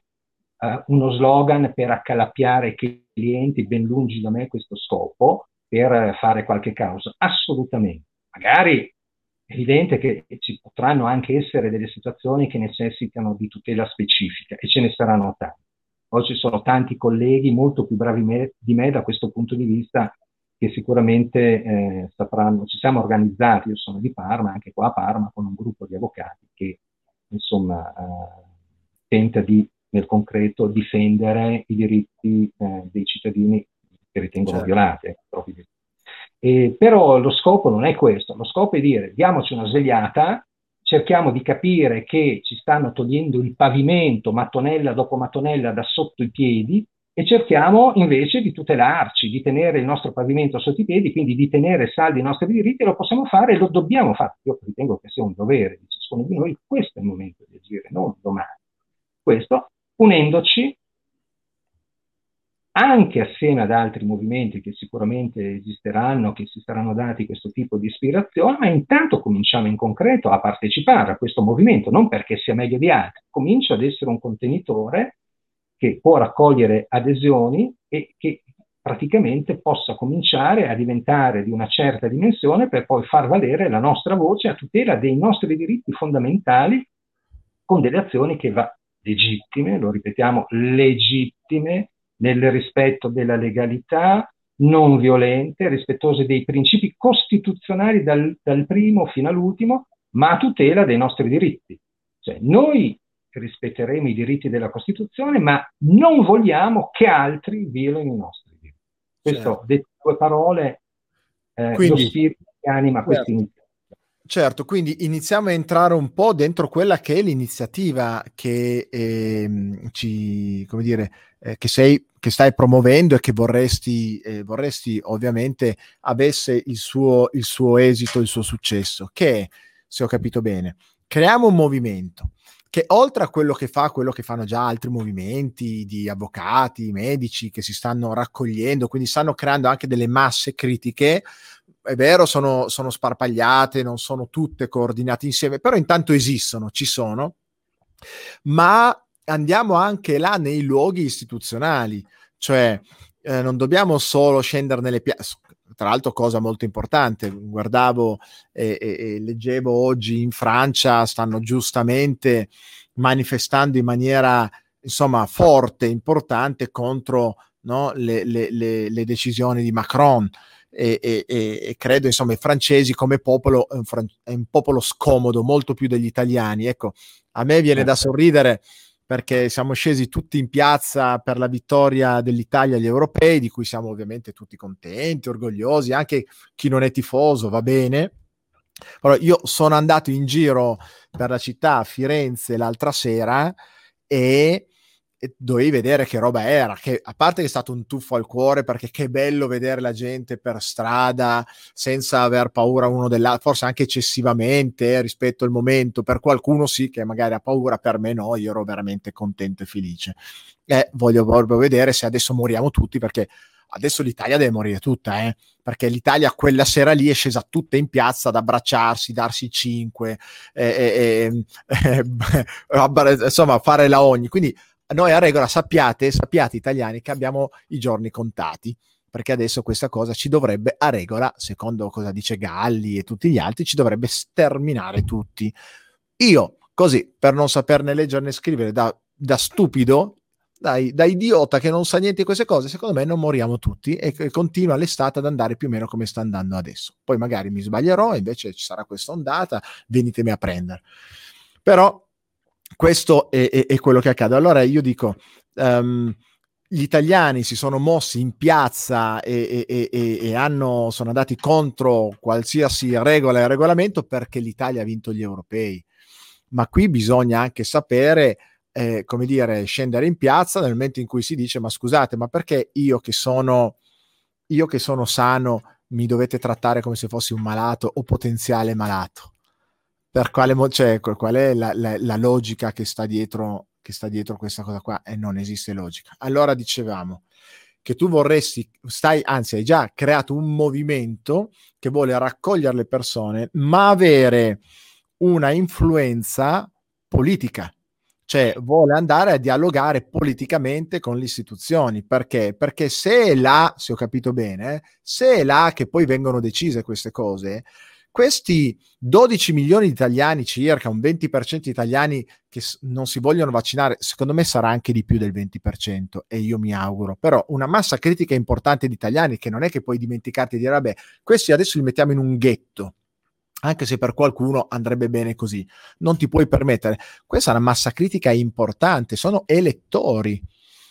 uh, uno slogan per accalappiare clienti, ben lungi da me questo scopo, per fare qualche causa, assolutamente. Magari è evidente che ci potranno anche essere delle situazioni che necessitano di tutela specifica e ce ne saranno tante. Poi ci sono tanti colleghi molto più bravi me, di me da questo punto di vista che sicuramente eh, sapranno, ci siamo organizzati, io sono di Parma, anche qua a Parma, con un gruppo di avvocati che insomma eh, tenta di nel concreto difendere i diritti eh, dei cittadini che ritengono certo. violati. Eh, però lo scopo non è questo, lo scopo è dire diamoci una svegliata, cerchiamo di capire che ci stanno togliendo il pavimento mattonella dopo mattonella da sotto i piedi e cerchiamo invece di tutelarci, di tenere il nostro pavimento sotto i piedi, quindi di tenere saldi i nostri diritti, lo possiamo fare e lo dobbiamo fare. Io ritengo che sia un dovere di ciascuno di noi, questo è il momento di agire, non domani. Questo unendoci anche assieme ad altri movimenti che sicuramente esisteranno, che si saranno dati questo tipo di ispirazione, ma intanto cominciamo in concreto a partecipare a questo movimento, non perché sia meglio di altri, comincio ad essere un contenitore che può raccogliere adesioni e che praticamente possa cominciare a diventare di una certa dimensione per poi far valere la nostra voce a tutela dei nostri diritti fondamentali con delle azioni che va legittime, lo ripetiamo, legittime, nel rispetto della legalità, non violente, rispettose dei principi costituzionali dal, dal primo fino all'ultimo, ma a tutela dei nostri diritti. Cioè, noi rispetteremo i diritti della Costituzione, ma non vogliamo che altri violino i nostri diritti. Questo, certo. dette due parole, eh, Quindi, lo spirito che anima certo. questa iniziativa. Certo, quindi iniziamo a entrare un po' dentro quella che è l'iniziativa che, eh, ci, come dire, eh, che, sei, che stai promuovendo e che vorresti, eh, vorresti ovviamente avesse il suo, il suo esito, il suo successo, che è, se ho capito bene, creiamo un movimento che oltre a quello che fa, quello che fanno già altri movimenti di avvocati, medici che si stanno raccogliendo, quindi stanno creando anche delle masse critiche è vero, sono, sono sparpagliate, non sono tutte coordinate insieme, però intanto esistono, ci sono, ma andiamo anche là nei luoghi istituzionali, cioè eh, non dobbiamo solo scendere nelle piazze. Tra l'altro, cosa molto importante, guardavo e, e, e leggevo oggi in Francia, stanno giustamente manifestando in maniera insomma forte, importante contro no, le, le, le, le decisioni di Macron e, e, e, credo insomma i francesi come popolo è un, fran- è un, popolo scomodo molto più degli italiani ecco a me viene da certo. sorridere perché siamo scesi tutti in piazza per la vittoria dell'Italia agli europei di cui siamo ovviamente tutti contenti orgogliosi anche chi non è tifoso va bene allora, io sono andato in giro per la città a Firenze l'altra sera e dovevi vedere che roba era, che a parte che è stato un tuffo al cuore perché che bello vedere la gente per strada senza aver paura uno dell'altro, forse anche eccessivamente eh, rispetto al momento, per qualcuno sì che magari ha paura, per me no, io ero veramente contento e felice. E voglio proprio vedere se adesso moriamo tutti perché adesso l'Italia deve morire tutta, eh? perché l'Italia quella sera lì è scesa tutta in piazza ad abbracciarsi, darsi cinque, eh, eh, insomma fare la ogni. Quindi noi a regola sappiate, sappiate italiani che abbiamo i giorni contati perché adesso questa cosa ci dovrebbe, a regola, secondo cosa dice Galli e tutti gli altri, ci dovrebbe sterminare tutti. Io, così, per non saperne leggere né scrivere, da, da stupido, dai, da idiota che non sa niente di queste cose, secondo me non moriamo tutti e, e continua l'estate ad andare più o meno come sta andando adesso. Poi magari mi sbaglierò, invece ci sarà questa ondata, venitemi a prendere. Però questo è, è, è quello che accade. Allora io dico... Um, gli italiani si sono mossi in piazza e, e, e, e, hanno, sono andati contro qualsiasi regola e regolamento perché l'Italia ha vinto gli europei. Ma qui bisogna anche sapere, eh, come dire, scendere in piazza nel momento in cui si dice: Ma scusate, ma perché io che sono, io che sono sano mi dovete trattare come se fossi un malato o potenziale malato? Per quale, mo- cioè, qual è la, la, la logica che sta dietro che sta dietro questa cosa qua e non esiste logica. Allora dicevamo che tu vorresti, stai, anzi hai già creato un movimento che vuole raccogliere le persone, ma avere una influenza politica, cioè vuole andare a dialogare politicamente con le istituzioni. Perché? Perché se è là, se ho capito bene, se è là che poi vengono decise queste cose, questi 12 milioni di italiani circa, un 20% di italiani che non si vogliono vaccinare, secondo me sarà anche di più del 20% e io mi auguro, però una massa critica importante di italiani che non è che puoi dimenticarti di dire vabbè, questi adesso li mettiamo in un ghetto, anche se per qualcuno andrebbe bene così, non ti puoi permettere. Questa è una massa critica importante, sono elettori,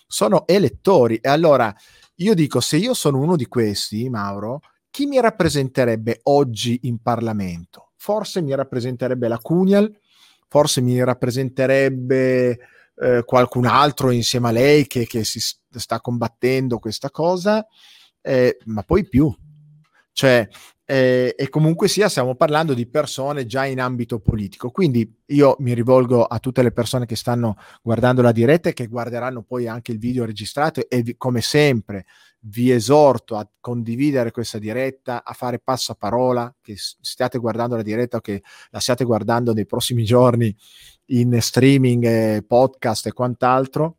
sono elettori. E allora io dico se io sono uno di questi, Mauro, chi mi rappresenterebbe oggi in Parlamento? Forse mi rappresenterebbe la Cunial, forse mi rappresenterebbe eh, qualcun altro insieme a lei che, che si sta combattendo questa cosa, eh, ma poi più. Cioè, eh, e comunque sia stiamo parlando di persone già in ambito politico. Quindi io mi rivolgo a tutte le persone che stanno guardando la diretta e che guarderanno poi anche il video registrato e vi, come sempre vi esorto a condividere questa diretta, a fare passaparola, che stiate guardando la diretta o che la stiate guardando nei prossimi giorni in streaming, eh, podcast e quant'altro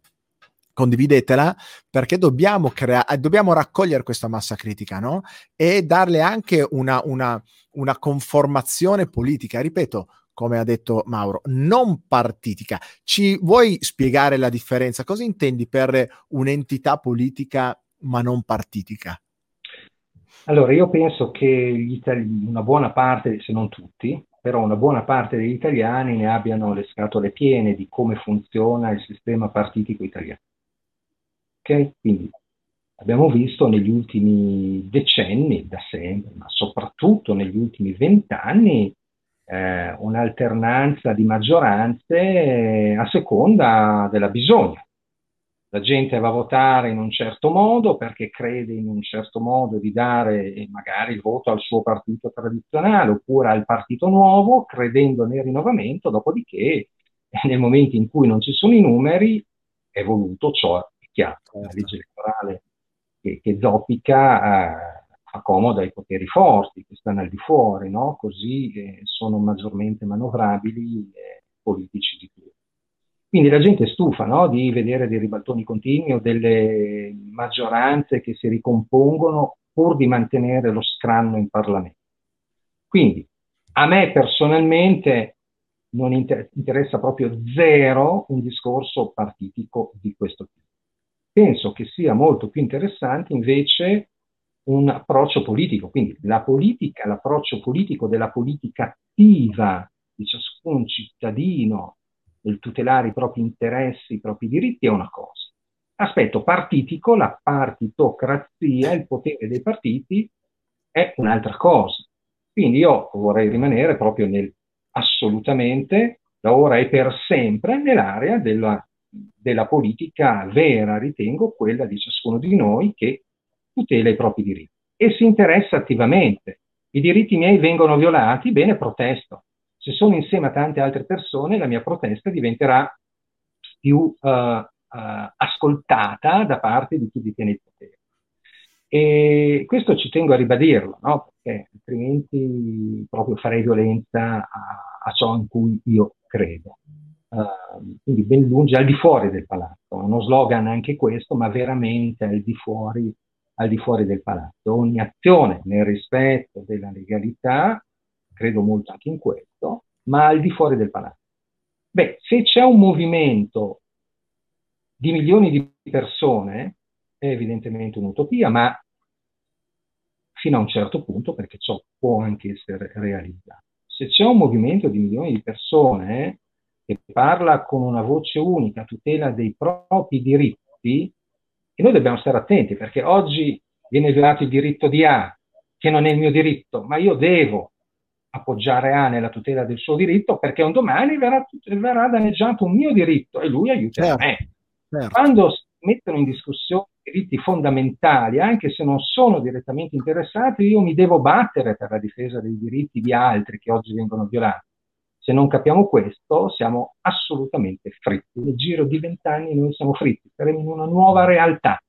condividetela perché dobbiamo, crea- eh, dobbiamo raccogliere questa massa critica no? e darle anche una, una, una conformazione politica. Ripeto, come ha detto Mauro, non partitica. Ci vuoi spiegare la differenza? Cosa intendi per un'entità politica ma non partitica? Allora, io penso che itali- una buona parte, se non tutti, però una buona parte degli italiani ne abbiano le scatole piene di come funziona il sistema partitico italiano. Okay? Quindi abbiamo visto negli ultimi decenni, da sempre, ma soprattutto negli ultimi vent'anni, eh, un'alternanza di maggioranze eh, a seconda della bisogno. La gente va a votare in un certo modo perché crede in un certo modo di dare eh, magari il voto al suo partito tradizionale oppure al partito nuovo, credendo nel rinnovamento, dopodiché eh, nel momento in cui non ci sono i numeri è voluto ciò chiaro, la legge elettorale che, che zoppica eh, fa comodo ai poteri forti che stanno al di fuori, no? così eh, sono maggiormente manovrabili eh, politici di più. Quindi la gente è stufa no? di vedere dei ribaltoni continui o delle maggioranze che si ricompongono pur di mantenere lo scranno in Parlamento. Quindi a me personalmente non inter- interessa proprio zero un discorso partitico di questo tipo penso che sia molto più interessante invece un approccio politico, quindi la politica, l'approccio politico della politica attiva di ciascun cittadino nel tutelare i propri interessi, i propri diritti è una cosa. Aspetto partitico, la partitocrazia, il potere dei partiti è un'altra cosa. Quindi io vorrei rimanere proprio nel assolutamente, da ora e per sempre, nell'area della della politica vera, ritengo, quella di ciascuno di noi che tutela i propri diritti e si interessa attivamente. I diritti miei vengono violati, bene, protesto. Se sono insieme a tante altre persone, la mia protesta diventerà più uh, uh, ascoltata da parte di chi detiene il potere. E questo ci tengo a ribadirlo, no? perché altrimenti proprio farei violenza a, a ciò in cui io credo. Uh, quindi ben lungi, al di fuori del palazzo. Uno slogan anche questo, ma veramente al di fuori, al di fuori del palazzo. Ogni azione nel rispetto della legalità, credo molto anche in questo, ma al di fuori del palazzo. Beh, se c'è un movimento di milioni di persone è evidentemente un'utopia, ma fino a un certo punto, perché ciò può anche essere realizzato. Se c'è un movimento di milioni di persone che parla con una voce unica tutela dei propri diritti, e noi dobbiamo stare attenti perché oggi viene violato il diritto di A, che non è il mio diritto, ma io devo appoggiare A nella tutela del suo diritto perché un domani verrà, verrà danneggiato un mio diritto e lui aiuterà certo, me. Certo. Quando si mettono in discussione diritti fondamentali, anche se non sono direttamente interessati, io mi devo battere per la difesa dei diritti di altri che oggi vengono violati. Se non capiamo questo, siamo assolutamente fritti. Nel giro di vent'anni noi siamo fritti, saremo in una nuova realtà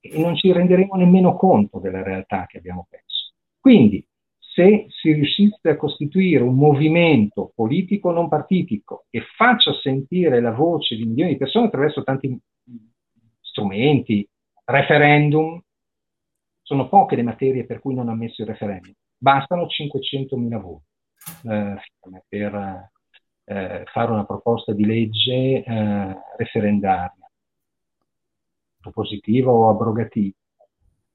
e non ci renderemo nemmeno conto della realtà che abbiamo perso. Quindi, se si riuscisse a costituire un movimento politico non partitico che faccia sentire la voce di milioni di persone attraverso tanti strumenti, referendum, sono poche le materie per cui non ha messo il referendum, bastano 500.000 voti eh, per eh, fare una proposta di legge eh, referendaria, propositiva o abrogativa.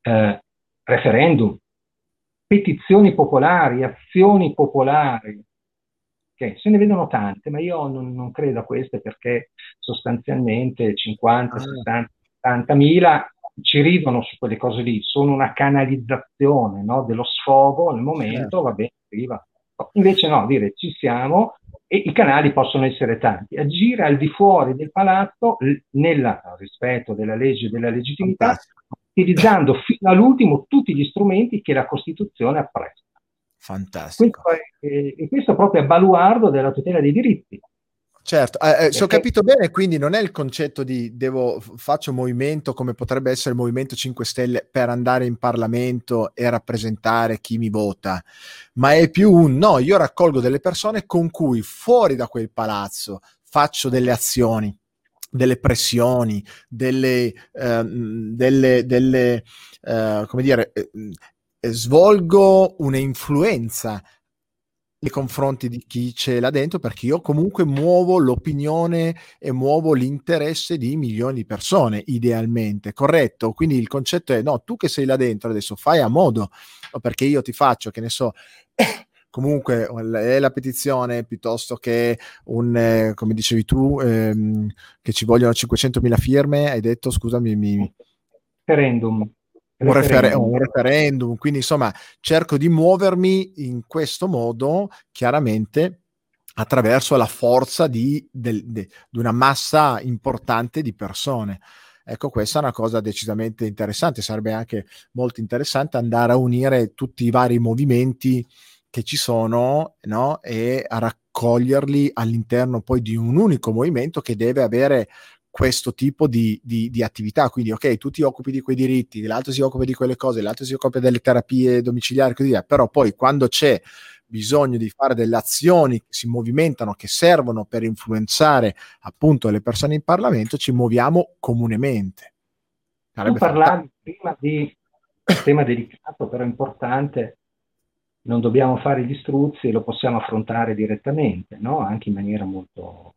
Eh, referendum, petizioni popolari, azioni popolari, che se ne vedono tante, ma io non, non credo a queste perché sostanzialmente 50, 60, 70 mila ci ridono su quelle cose lì, sono una canalizzazione no, dello sfogo nel momento, certo. va bene, arriva. Invece no, dire ci siamo e i canali possono essere tanti. Agire al di fuori del palazzo nel rispetto della legge e della legittimità, Fantastico. utilizzando fino all'ultimo tutti gli strumenti che la Costituzione apprezza. Fantastico. Questo è, eh, questo è proprio il baluardo della tutela dei diritti. Certo, eh, eh, se ho capito bene, quindi non è il concetto di devo, faccio movimento come potrebbe essere il Movimento 5 Stelle per andare in Parlamento e rappresentare chi mi vota, ma è più un no, io raccolgo delle persone con cui fuori da quel palazzo faccio delle azioni, delle pressioni, delle, eh, delle, delle eh, come dire, eh, svolgo un'influenza nei confronti di chi c'è là dentro perché io comunque muovo l'opinione e muovo l'interesse di milioni di persone idealmente, corretto? Quindi il concetto è no, tu che sei là dentro adesso fai a modo perché io ti faccio, che ne so, comunque è la petizione piuttosto che un, eh, come dicevi tu, ehm, che ci vogliono 500.000 firme, hai detto, scusami, mi... Referendum un, refer- un, referendum, quindi insomma cerco di muovermi in questo modo chiaramente attraverso la forza di, del, de, di una massa importante di persone. Ecco, questa è una cosa decisamente interessante, sarebbe anche molto interessante andare a unire tutti i vari movimenti che ci sono no? e a raccoglierli all'interno poi di un unico movimento che deve avere questo tipo di, di, di, attività. Quindi, ok, tu ti occupi di quei diritti, l'altro si occupa di quelle cose, l'altro si occupa delle terapie domiciliari, così via. Però poi quando c'è bisogno di fare delle azioni che si movimentano, che servono per influenzare appunto le persone in Parlamento, ci muoviamo comunemente. Sarebbe tu parlavi prima di un tema delicato, però importante, non dobbiamo fare gli struzzi, lo possiamo affrontare direttamente, no? anche in maniera molto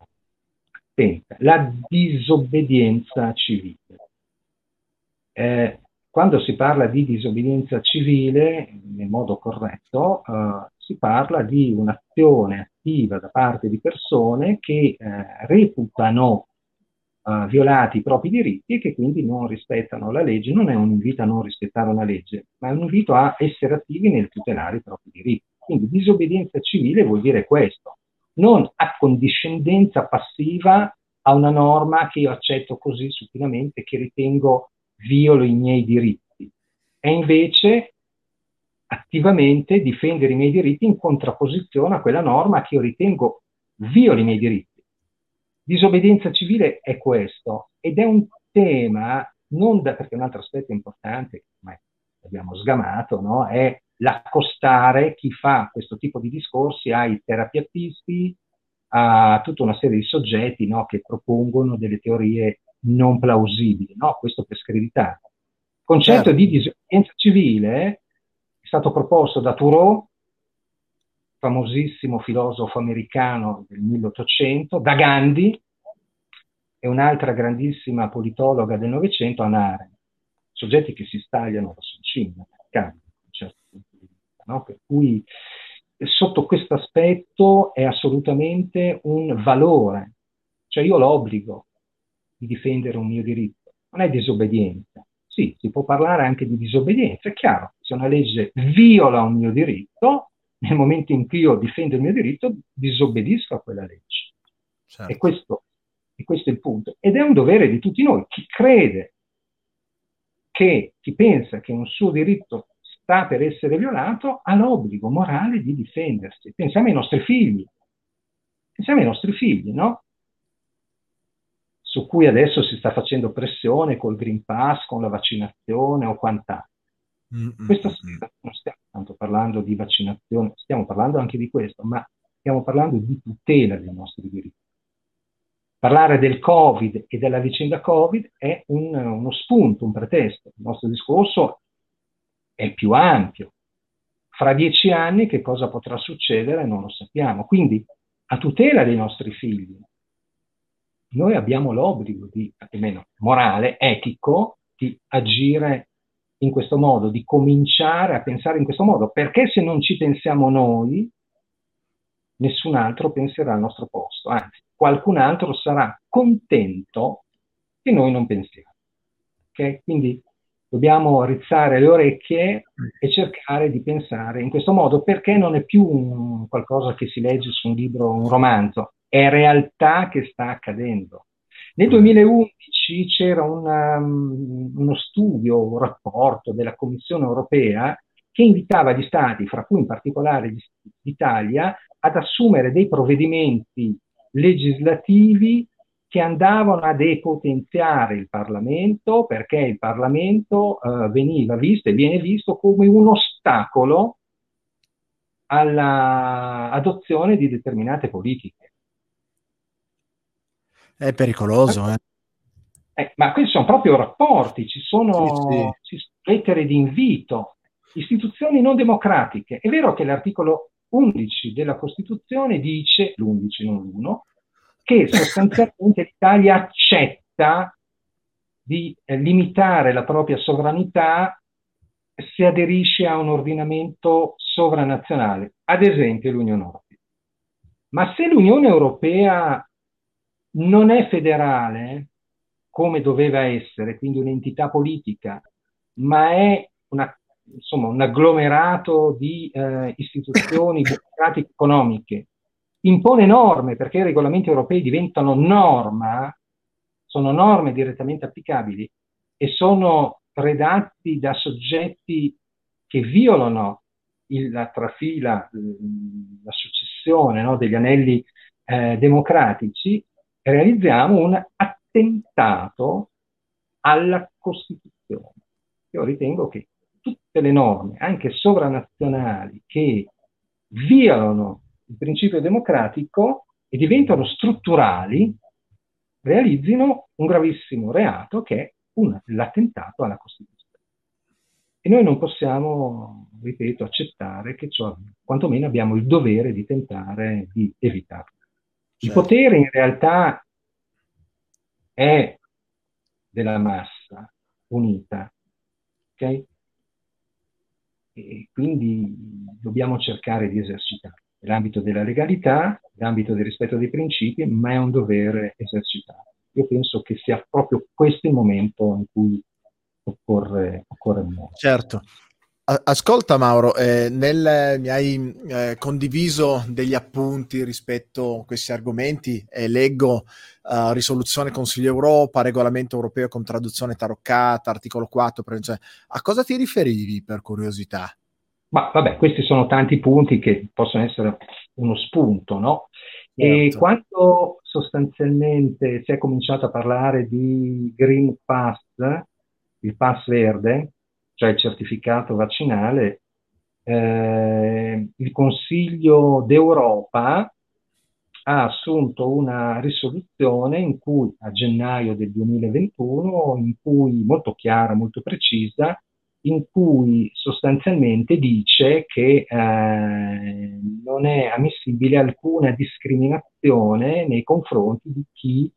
attenta, la disobbedienza civile. Eh, quando si parla di disobbedienza civile, nel modo corretto, eh, si parla di un'azione attiva da parte di persone che eh, reputano eh, violati i propri diritti e che quindi non rispettano la legge. Non è un invito a non rispettare una legge, ma è un invito a essere attivi nel tutelare i propri diritti. Quindi disobbedienza civile vuol dire questo, non accondiscendenza passiva a una norma che io accetto così supinamente, che ritengo violo i miei diritti, e invece attivamente difendere i miei diritti in contrapposizione a quella norma che io ritengo violi i miei diritti. Disobbedienza civile è questo ed è un tema, non da, perché un altro aspetto importante, ma abbiamo sgamato, no? è l'accostare chi fa questo tipo di discorsi ai terapeutisti, a tutta una serie di soggetti no, che propongono delle teorie non plausibili, no? questo per screditare. Il concetto certo. di disobbedienza civile è stato proposto da Thoreau, famosissimo filosofo americano del 1800, da Gandhi, e un'altra grandissima politologa del Novecento, Anna Arendt, soggetti che si stagliano da cima, certo no? per cui sotto questo aspetto è assolutamente un valore, cioè io l'obbligo di difendere un mio diritto, non è disobbedienza. Sì, si può parlare anche di disobbedienza, è chiaro, se una legge viola un mio diritto, nel momento in cui io difendo il mio diritto, disobbedisco a quella legge. Certo. E, questo, e questo è il punto. Ed è un dovere di tutti noi. Chi crede che, chi pensa che un suo diritto sta per essere violato, ha l'obbligo morale di difendersi. Pensiamo ai nostri figli. Pensiamo ai nostri figli, no? Su cui adesso si sta facendo pressione col Green Pass, con la vaccinazione o quant'altro. Mm-hmm. Questa sera non stiamo tanto parlando di vaccinazione, stiamo parlando anche di questo, ma stiamo parlando di tutela dei nostri diritti. Parlare del Covid e della vicenda Covid è un, uno spunto, un pretesto. Il nostro discorso è più ampio. Fra dieci anni che cosa potrà succedere non lo sappiamo. Quindi, a tutela dei nostri figli, noi abbiamo l'obbligo di, almeno morale, etico, di agire in questo modo, di cominciare a pensare in questo modo, perché se non ci pensiamo noi, nessun altro penserà al nostro posto, anzi, qualcun altro sarà contento che noi non pensiamo. Okay? Quindi dobbiamo rizzare le orecchie e cercare di pensare in questo modo, perché non è più un, qualcosa che si legge su un libro, un romanzo, è realtà che sta accadendo. Nel 2011 c'era una, um, uno studio, un rapporto della Commissione europea che invitava gli Stati, fra cui in particolare l'Italia, ad assumere dei provvedimenti legislativi che andavano a depotenziare il Parlamento perché il Parlamento eh, veniva visto e viene visto come un ostacolo all'adozione di determinate politiche. È pericoloso, eh? Eh, ma questi sono proprio rapporti, ci sono, sì, sì. Lettere di invito, istituzioni non democratiche. È vero che l'articolo 11 della Costituzione dice, l'11 non l'1, che sostanzialmente l'Italia accetta di eh, limitare la propria sovranità se aderisce a un ordinamento sovranazionale, ad esempio l'Unione Europea. Ma se l'Unione Europea non è federale, come doveva essere, quindi un'entità politica, ma è una, insomma, un agglomerato di eh, istituzioni burocratiche economiche impone norme perché i regolamenti europei diventano norma, sono norme direttamente applicabili e sono redatti da soggetti che violano il, la trafila, la successione no, degli anelli eh, democratici, realizziamo un attentato alla Costituzione. Io ritengo che tutte le norme, anche sovranazionali, che violano il principio democratico e diventano strutturali, realizzino un gravissimo reato che è un, l'attentato alla Costituzione. E noi non possiamo, ripeto, accettare che ciò quantomeno abbiamo il dovere di tentare di evitarlo. Il certo. potere in realtà è della massa unita, ok? E quindi dobbiamo cercare di esercitarlo nell'ambito della legalità, nell'ambito del rispetto dei principi, ma è un dovere esercitato. Io penso che sia proprio questo il momento in cui occorre, occorre muovere. Certo. Ascolta Mauro, eh, nel, mi hai eh, condiviso degli appunti rispetto a questi argomenti e leggo uh, risoluzione Consiglio Europa, regolamento europeo con traduzione taroccata, articolo 4, cioè, a cosa ti riferivi per curiosità? Ma vabbè, questi sono tanti punti che possono essere uno spunto, no? Certo. E quando sostanzialmente si è cominciato a parlare di Green Pass, il pass verde, cioè il certificato vaccinale, eh, il Consiglio d'Europa ha assunto una risoluzione in cui, a gennaio del 2021, in cui molto chiara, molto precisa, in cui sostanzialmente dice che eh, non è ammissibile alcuna discriminazione nei confronti di chi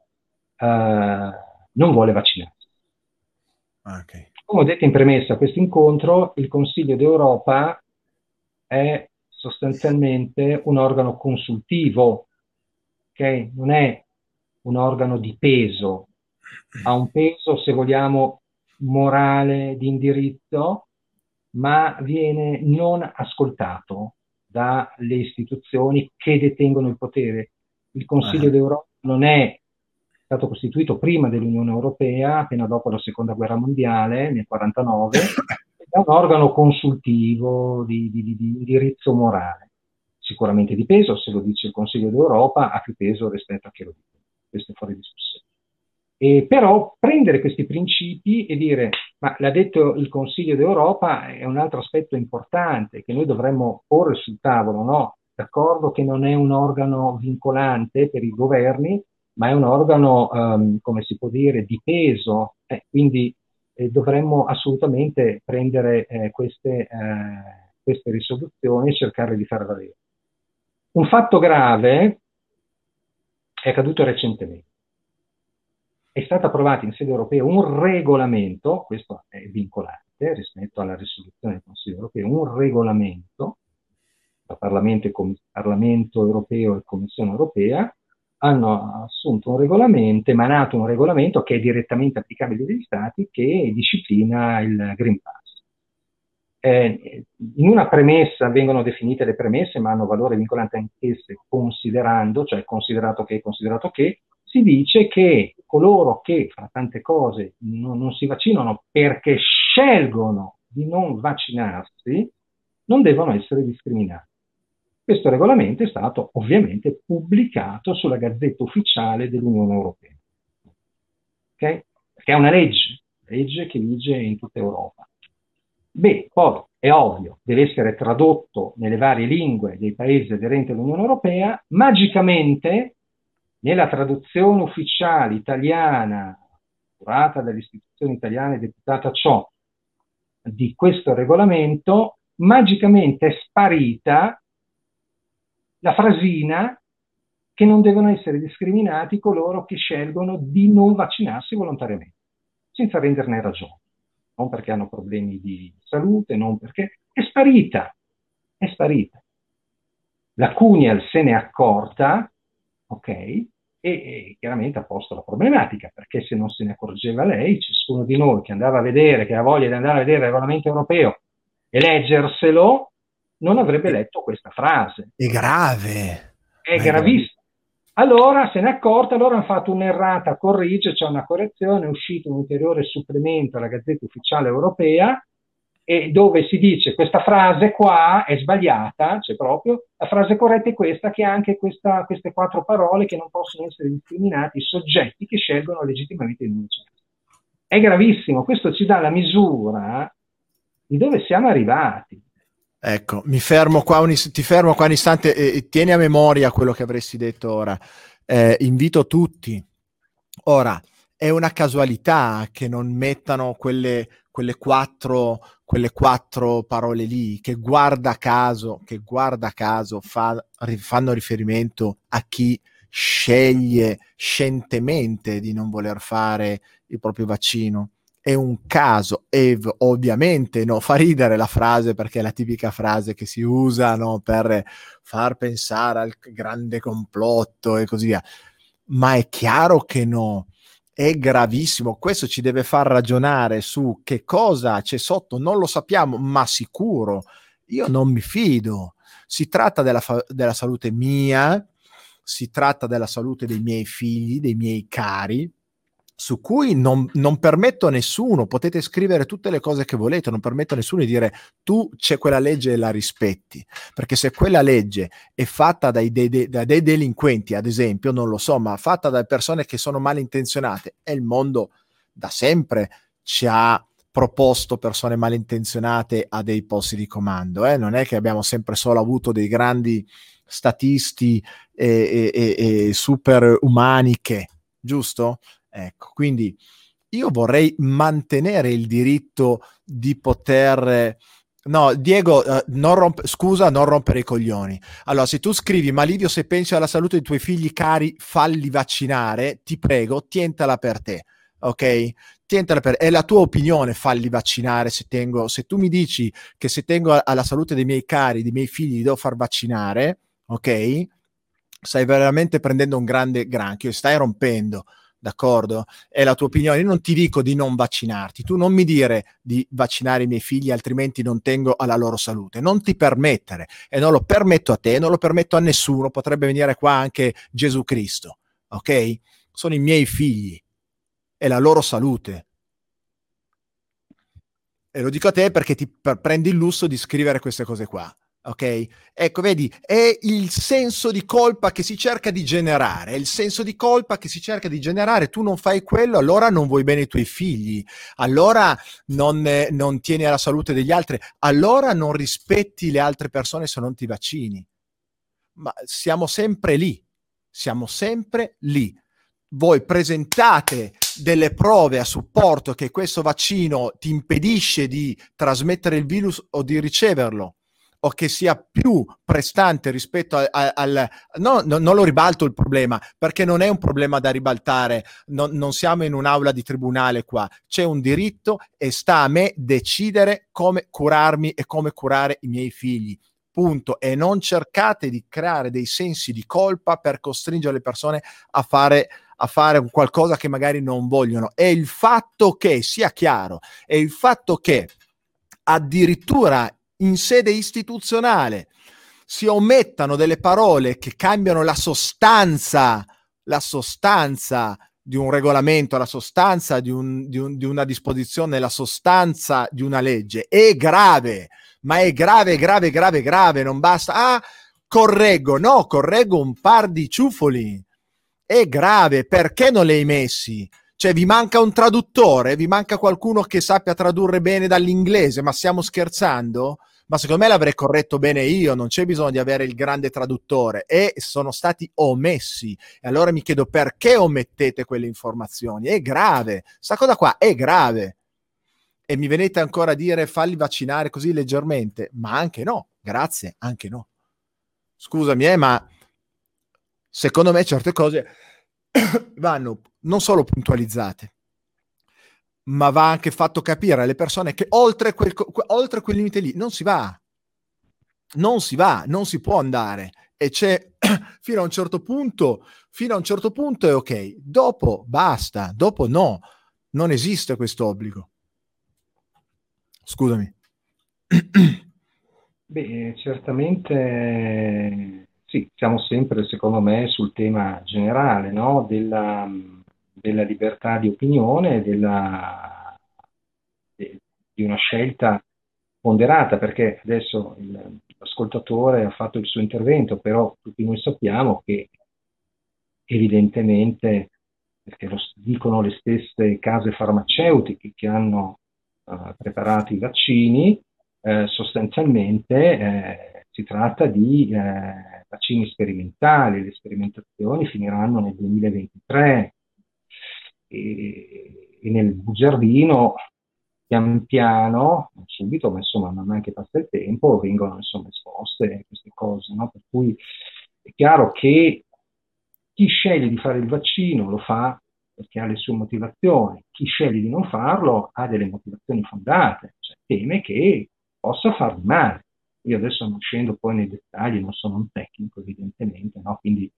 non vuole vaccinarsi. Ah, okay. Come ho detto in premessa a questo incontro, il Consiglio d'Europa è sostanzialmente un organo consultivo, okay? non è un organo di peso, ha un peso, se vogliamo, morale, di indirizzo, ma viene non ascoltato dalle istituzioni che detengono il potere. Il Consiglio uh-huh. d'Europa non è stato costituito prima dell'Unione Europea, appena dopo la Seconda Guerra Mondiale, nel 1949, è un organo consultivo di, di, di, di indirizzo morale. Sicuramente di peso, se lo dice il Consiglio d'Europa, ha più peso rispetto a chi lo dice. Questo è fuori discussione. E però prendere questi principi e dire, ma l'ha detto il Consiglio d'Europa, è un altro aspetto importante che noi dovremmo porre sul tavolo, no? D'accordo che non è un organo vincolante per i governi, ma è un organo, um, come si può dire, di peso, eh, quindi eh, dovremmo assolutamente prendere eh, queste, eh, queste risoluzioni e cercare di farle valere. Un fatto grave è accaduto recentemente. È stato approvato in sede europea un regolamento, questo è vincolante rispetto alla risoluzione del Consiglio europeo, un regolamento da Parlamento, Parlamento europeo e Commissione europea hanno assunto un regolamento, emanato un regolamento che è direttamente applicabile dagli Stati che disciplina il Green Pass. Eh, in una premessa vengono definite le premesse, ma hanno valore vincolante anch'esse considerando, cioè considerato che, considerato che, si dice che coloro che, fra tante cose, non, non si vaccinano perché scelgono di non vaccinarsi, non devono essere discriminati. Questo regolamento è stato ovviamente pubblicato sulla Gazzetta Ufficiale dell'Unione Europea, okay? che è una legge, legge che vige in tutta Europa. Beh, poi è ovvio, deve essere tradotto nelle varie lingue dei paesi aderenti all'Unione Europea, magicamente nella traduzione ufficiale italiana, curata dalle istituzioni italiane, deputata ciò, di questo regolamento, magicamente è sparita la frasina che non devono essere discriminati coloro che scelgono di non vaccinarsi volontariamente, senza renderne ragione. Non perché hanno problemi di salute, non perché... È sparita, è sparita. La Cunial se n'è accorta, ok, e, e, chiaramente ha posto la problematica, perché se non se ne accorgeva lei, ciascuno di noi che andava a vedere, che ha voglia di andare a vedere il regolamento europeo e leggerselo, non avrebbe letto questa frase. È grave. È, è gravissimo. Allora se ne è accorta, allora hanno fatto un'errata, corrige, c'è una correzione, è uscito un ulteriore supplemento alla Gazzetta Ufficiale Europea e dove si dice questa frase qua è sbagliata, c'è proprio, la frase corretta è questa che anche questa, queste quattro parole che non possono essere discriminati i soggetti che scelgono legittimamente il nemici. È gravissimo, questo ci dà la misura di dove siamo arrivati. Ecco, mi fermo qua un, ti fermo qua un istante e, tieni a memoria quello che avresti detto ora. Eh, invito tutti. Ora, è una casualità che non mettano quelle, quelle, quattro, quelle quattro parole lì, che guarda caso, che guarda caso fa, fanno riferimento a chi sceglie scientemente di non voler fare il proprio vaccino. È un caso e ovviamente no, fa ridere la frase perché è la tipica frase che si usa no, per far pensare al grande complotto e così via, ma è chiaro che no, è gravissimo, questo ci deve far ragionare su che cosa c'è sotto, non lo sappiamo, ma sicuro, io non mi fido, si tratta della, fa- della salute mia, si tratta della salute dei miei figli, dei miei cari, su cui non, non, permetto a nessuno, potete scrivere tutte le cose che volete, non permetto a nessuno di dire tu c'è quella legge e la rispetti, perché se quella legge è fatta dai, dei, dei, da dei delinquenti, ad esempio, non lo so, ma fatta da persone che sono malintenzionate, e il mondo da sempre ci ha proposto persone malintenzionate a dei posti di comando, eh? non è che abbiamo sempre solo avuto dei grandi statisti e, e, e super umani che, giusto? Ecco, quindi io vorrei mantenere il diritto di poter No, Diego, uh, non romp- scusa, non rompere i coglioni. Allora, se tu scrivi, ma Livio, se pensi alla salute dei tuoi figli cari, falli vaccinare, ti prego, tientala per te, ok? Tientala per... È la tua opinione, falli vaccinare se tengo... Se tu mi dici che se tengo alla salute dei miei cari, dei miei figli, li devo far vaccinare, ok? Stai veramente prendendo un grande granchio stai rompendo d'accordo? È la tua opinione. Io non ti dico di non vaccinarti, tu non mi dire di vaccinare i miei figli, altrimenti non tengo alla loro salute. Non ti permettere e non lo permetto a te, non lo permetto a nessuno. Potrebbe venire qua anche Gesù Cristo, ok? Sono i miei figli e la loro salute. E lo dico a te perché ti prendi il lusso di scrivere queste cose qua. Ok? Ecco, vedi, è il senso di colpa che si cerca di generare, è il senso di colpa che si cerca di generare. Tu non fai quello, allora non vuoi bene i tuoi figli, allora non, non tieni alla salute degli altri, allora non rispetti le altre persone se non ti vaccini. Ma siamo sempre lì, siamo sempre lì. Voi presentate delle prove a supporto che questo vaccino ti impedisce di trasmettere il virus o di riceverlo o che sia più prestante rispetto al... al no, no, non lo ribalto il problema, perché non è un problema da ribaltare, no, non siamo in un'aula di tribunale qua, c'è un diritto e sta a me decidere come curarmi e come curare i miei figli. Punto. E non cercate di creare dei sensi di colpa per costringere le persone a fare a fare qualcosa che magari non vogliono. È il fatto che, sia chiaro, è il fatto che addirittura in sede istituzionale si omettano delle parole che cambiano la sostanza, la sostanza di un regolamento, la sostanza di, un, di, un, di una disposizione, la sostanza di una legge, è grave, ma è grave, grave, grave, grave, non basta, ah, correggo, no, correggo un par di ciuffoli, è grave, perché non li hai messi? Cioè, vi manca un traduttore? Vi manca qualcuno che sappia tradurre bene dall'inglese? Ma stiamo scherzando? Ma secondo me l'avrei corretto bene io, non c'è bisogno di avere il grande traduttore e sono stati omessi. E allora mi chiedo perché omettete quelle informazioni? È grave, sta cosa qua è grave. E mi venite ancora a dire falli vaccinare così leggermente, ma anche no, grazie, anche no. Scusami, eh, ma secondo me certe cose vanno non solo puntualizzate, ma va anche fatto capire alle persone che oltre quel, oltre quel limite lì non si va. Non si va, non si può andare. E c'è fino a un certo punto, fino a un certo punto è ok. Dopo basta, dopo no. Non esiste questo obbligo. Scusami. Beh, certamente sì, siamo sempre, secondo me, sul tema generale, no? Della, della libertà di opinione, della, de, di una scelta ponderata, perché adesso l'ascoltatore ha fatto il suo intervento, però tutti noi sappiamo che evidentemente, perché lo dicono le stesse case farmaceutiche che hanno uh, preparato i vaccini, eh, sostanzialmente eh, si tratta di eh, vaccini sperimentali, le sperimentazioni finiranno nel 2023, e, e nel bugiardino pian piano, non subito, ma insomma man mano che passa il tempo, vengono insomma esposte queste cose, no? Per cui è chiaro che chi sceglie di fare il vaccino lo fa perché ha le sue motivazioni, chi sceglie di non farlo ha delle motivazioni fondate, cioè teme che possa fargli male. Io adesso non scendo poi nei dettagli, non sono un tecnico evidentemente, no? quindi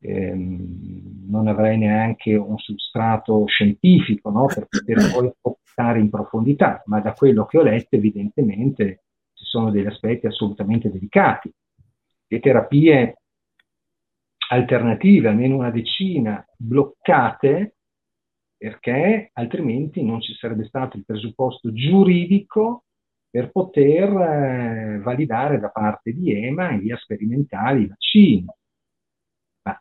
ehm, non avrei neanche un substrato scientifico no? per poter poi toccare in profondità, ma da quello che ho letto evidentemente ci sono degli aspetti assolutamente delicati. Le terapie alternative, almeno una decina, bloccate perché altrimenti non ci sarebbe stato il presupposto giuridico per poter eh, validare da parte di EMA in via sperimentale i vaccini ma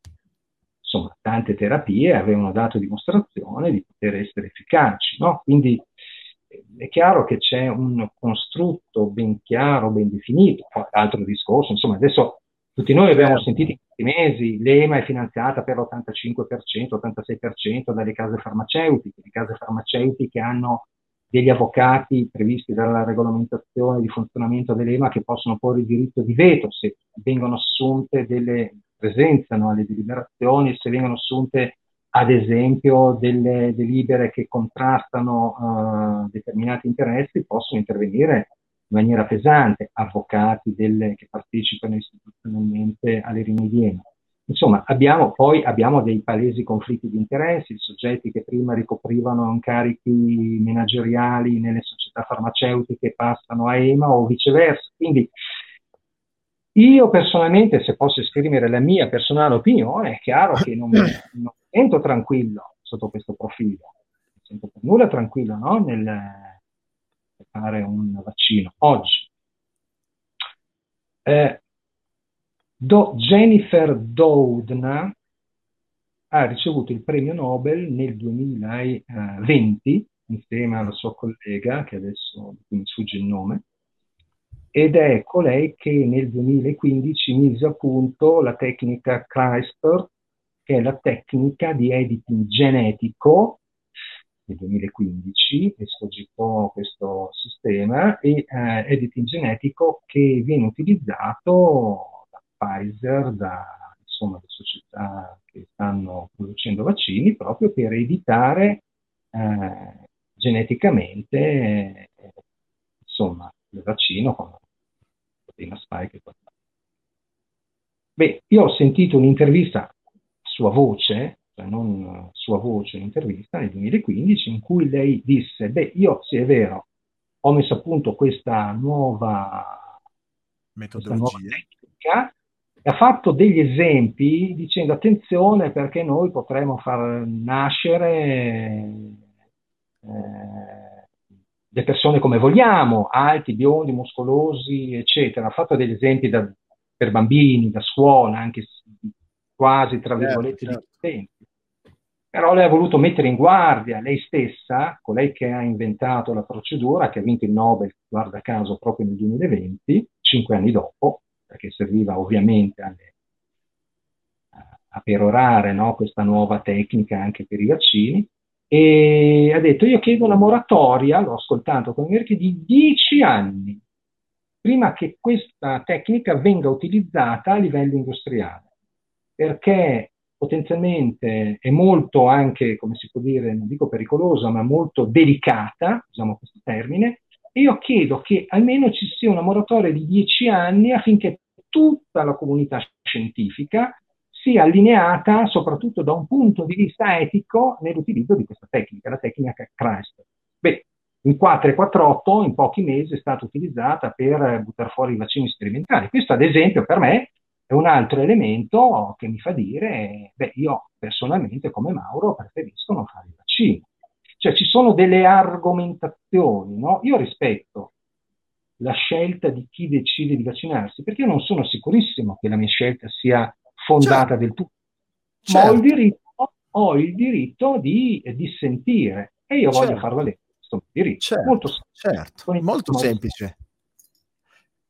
insomma tante terapie avevano dato dimostrazione di poter essere efficaci, no? Quindi eh, è chiaro che c'è un costrutto ben chiaro, ben definito, altro discorso, insomma adesso tutti noi abbiamo sentito in questi mesi, l'EMA è finanziata per l'85%, 86% dalle case farmaceutiche, le case farmaceutiche hanno degli avvocati previsti dalla regolamentazione di funzionamento dell'EMA che possono porre il diritto di veto se vengono assunte delle, presenziano alle deliberazioni, se vengono assunte ad esempio delle delibere che contrastano uh, determinati interessi, possono intervenire in maniera pesante avvocati delle, che partecipano istituzionalmente alle riunioni Insomma, abbiamo, poi abbiamo dei palesi conflitti di interessi, soggetti che prima ricoprivano incarichi manageriali nelle società farmaceutiche passano a EMA o viceversa. Quindi io personalmente, se posso esprimere la mia personale opinione, è chiaro che non mi, non sento tranquillo sotto questo profilo, non sento per nulla tranquillo no? nel fare un vaccino. Oggi, eh, Do Jennifer Doudna ha ricevuto il premio Nobel nel 2020 insieme alla sua collega, che adesso mi sfugge il nome, ed è colei che nel 2015 mise a punto la tecnica CRISPR, che è la tecnica di editing genetico nel 2015 escogitò questo sistema e eh, editing genetico che viene utilizzato Pfizer, da insomma, le società che stanno producendo vaccini, proprio per evitare eh, geneticamente eh, insomma, il vaccino con proteina spike. Beh, io ho sentito un'intervista sua voce, cioè non sua voce, un'intervista nel 2015 in cui lei disse, beh, io sì è vero, ho messo a punto questa nuova metodologia, questa nuova tecnica, ha fatto degli esempi dicendo attenzione perché noi potremmo far nascere eh, le persone come vogliamo, alti, biondi, muscolosi, eccetera. Ha fatto degli esempi da, per bambini, da scuola, anche quasi tra certo, virgolette certo, certo. Però lei ha voluto mettere in guardia lei stessa, colei che ha inventato la procedura, che ha vinto il Nobel, guarda caso, proprio nel 2020, cinque anni dopo, perché serviva ovviamente alle, a perorare no, questa nuova tecnica anche per i vaccini, e ha detto io chiedo la moratoria, l'ho ascoltato con Merkel, di dieci anni prima che questa tecnica venga utilizzata a livello industriale, perché potenzialmente è molto anche, come si può dire, non dico pericolosa, ma molto delicata, usiamo questo termine, e io chiedo che almeno ci sia una moratoria di dieci anni affinché tutta la comunità scientifica sia allineata soprattutto da un punto di vista etico nell'utilizzo di questa tecnica, la tecnica CRISPR. Beh, in 448 in pochi mesi è stata utilizzata per buttare fuori i vaccini sperimentali. Questo ad esempio per me è un altro elemento che mi fa dire, beh, io personalmente come Mauro preferisco non fare i vaccini. Cioè ci sono delle argomentazioni, no? Io rispetto la scelta di chi decide di vaccinarsi, perché io non sono sicurissimo che la mia scelta sia fondata certo. del tutto, certo. ma ho il certo. diritto, ho il diritto di dissentire e io certo. voglio far valere questo diritto. Certo. Molto, certo. molto semplice.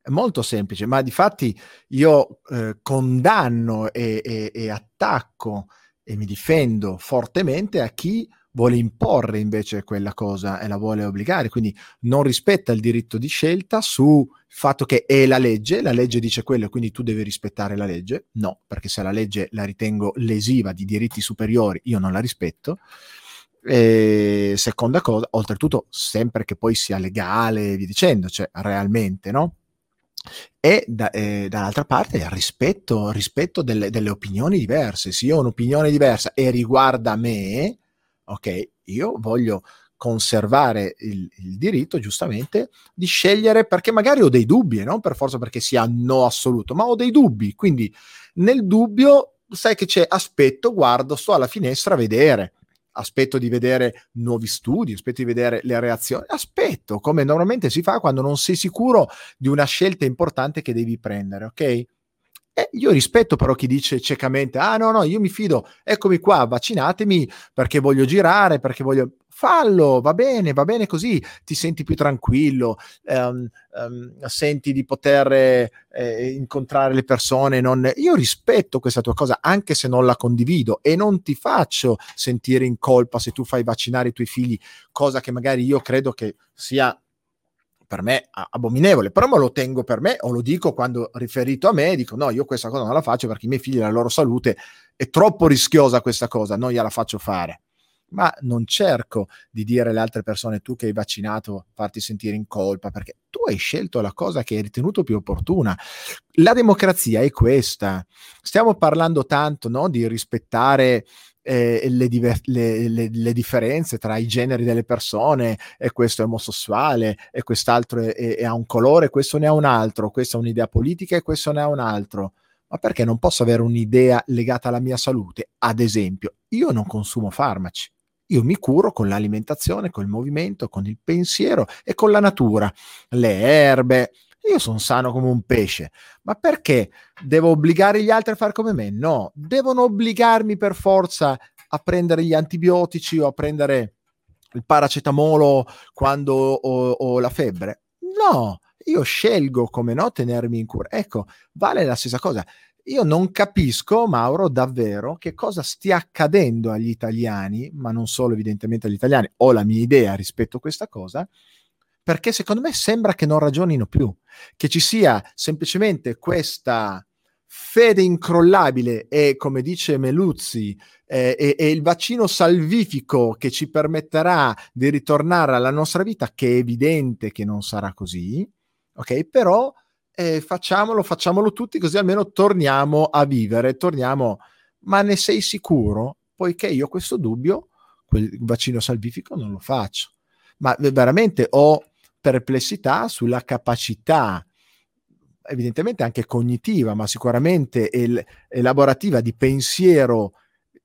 È molto semplice, ma di fatti io eh, condanno e, e, e attacco e mi difendo fortemente a chi vuole imporre invece quella cosa e la vuole obbligare, quindi non rispetta il diritto di scelta sul fatto che è la legge, la legge dice quello, quindi tu devi rispettare la legge. No, perché se la legge la ritengo lesiva di diritti superiori, io non la rispetto. E seconda cosa, oltretutto, sempre che poi sia legale via dicendo, cioè realmente, no? e da, eh, dall'altra parte il rispetto, rispetto delle, delle, opinioni diverse. Se io ho un'opinione diversa e riguarda me, ok, io voglio conservare il, il, diritto giustamente di scegliere perché magari ho dei dubbi, non per forza perché sia no assoluto, ma ho dei dubbi, quindi nel dubbio sai che c'è, aspetto, guardo, sto alla finestra a vedere, aspetto di vedere nuovi studi, aspetto di vedere le reazioni, aspetto, come normalmente si fa quando non sei sicuro di una scelta importante che devi prendere, ok? Eh, io rispetto però chi dice ciecamente, ah no, no, io mi fido, eccomi qua, vaccinatemi perché voglio girare, perché voglio... fallo, va bene, va bene così, ti senti più tranquillo, um, um, senti di poter eh, incontrare le persone. Non... Io rispetto questa tua cosa, anche se non la condivido e non ti faccio sentire in colpa se tu fai vaccinare i tuoi figli, cosa che magari io credo che sia per me abominevole, però me lo tengo per me o lo dico quando riferito a me, dico no, io questa cosa non la faccio perché i miei figli, la loro salute è troppo rischiosa questa cosa, non gliela faccio fare ma non cerco di dire alle altre persone tu che hai vaccinato farti sentire in colpa perché tu hai scelto la cosa che hai ritenuto più opportuna. La democrazia è questa. Stiamo parlando tanto no, di rispettare eh, le, diver- le, le, le, differenze tra i generi delle persone e questo è omosessuale e quest'altro ha un colore, questo ne ha un altro, questa è un'idea politica e questo ne ha un altro ma perché non posso avere un'idea legata alla mia salute? Ad esempio, io non consumo farmaci. Io mi curo con l'alimentazione, col movimento, con il pensiero e con la natura, le erbe. Io sono sano come un pesce, ma perché devo obbligare gli altri a fare come me? No, devono obbligarmi per forza a prendere gli antibiotici o a prendere il paracetamolo quando ho, ho la febbre. No, io scelgo come no tenermi in cura. Ecco, vale la stessa cosa. Io non capisco, Mauro, davvero che cosa stia accadendo agli italiani, ma non solo evidentemente agli italiani, ho la mia idea rispetto a questa cosa, perché secondo me sembra che non ragionino più, che ci sia semplicemente questa fede incrollabile e, come dice Meluzzi, eh, è, è il vaccino salvifico che ci permetterà di ritornare alla nostra vita, che è evidente che non sarà così, ok? Però eh, facciamolo, facciamolo tutti così almeno torniamo a vivere, torniamo, ma ne sei sicuro? Poiché io questo dubbio, quel vaccino salvifico non lo faccio, ma veramente ho perplessità sulla capacità evidentemente anche cognitiva, ma sicuramente el- elaborativa di pensiero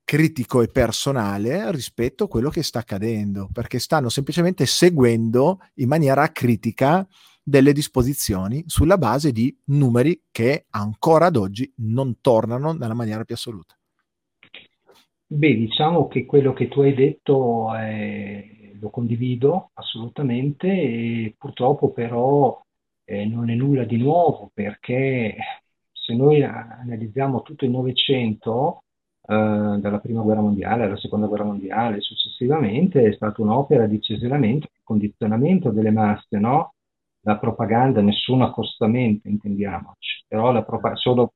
critico e personale rispetto a quello che sta accadendo, perché stanno semplicemente seguendo in maniera critica delle disposizioni sulla base di numeri che ancora ad oggi non tornano nella maniera più assoluta. Beh, diciamo che quello che tu hai detto eh, lo condivido assolutamente e purtroppo però eh, non è nulla di nuovo perché se noi analizziamo tutto il Novecento, eh, dalla prima guerra mondiale alla seconda guerra mondiale, successivamente è stata un'opera di ceseramento, di condizionamento delle masse, no? la propaganda, nessun accostamento, intendiamoci, però la propa- solo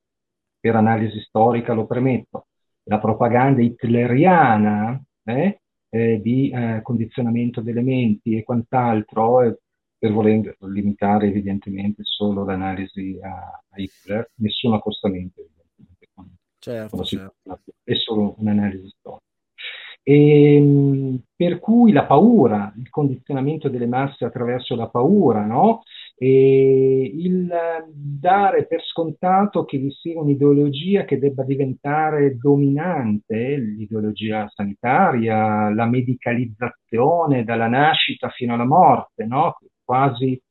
per analisi storica lo premetto, la propaganda hitleriana eh, eh, di eh, condizionamento delle menti e quant'altro, eh, per voler limitare evidentemente solo l'analisi a, a Hitler, nessun accostamento evidentemente. Certo, certo. È solo un'analisi storica. E, ehm, per cui la paura, il condizionamento delle masse attraverso la paura, no? E il dare per scontato che vi sia un'ideologia che debba diventare dominante, l'ideologia sanitaria, la medicalizzazione dalla nascita fino alla morte, no? quasi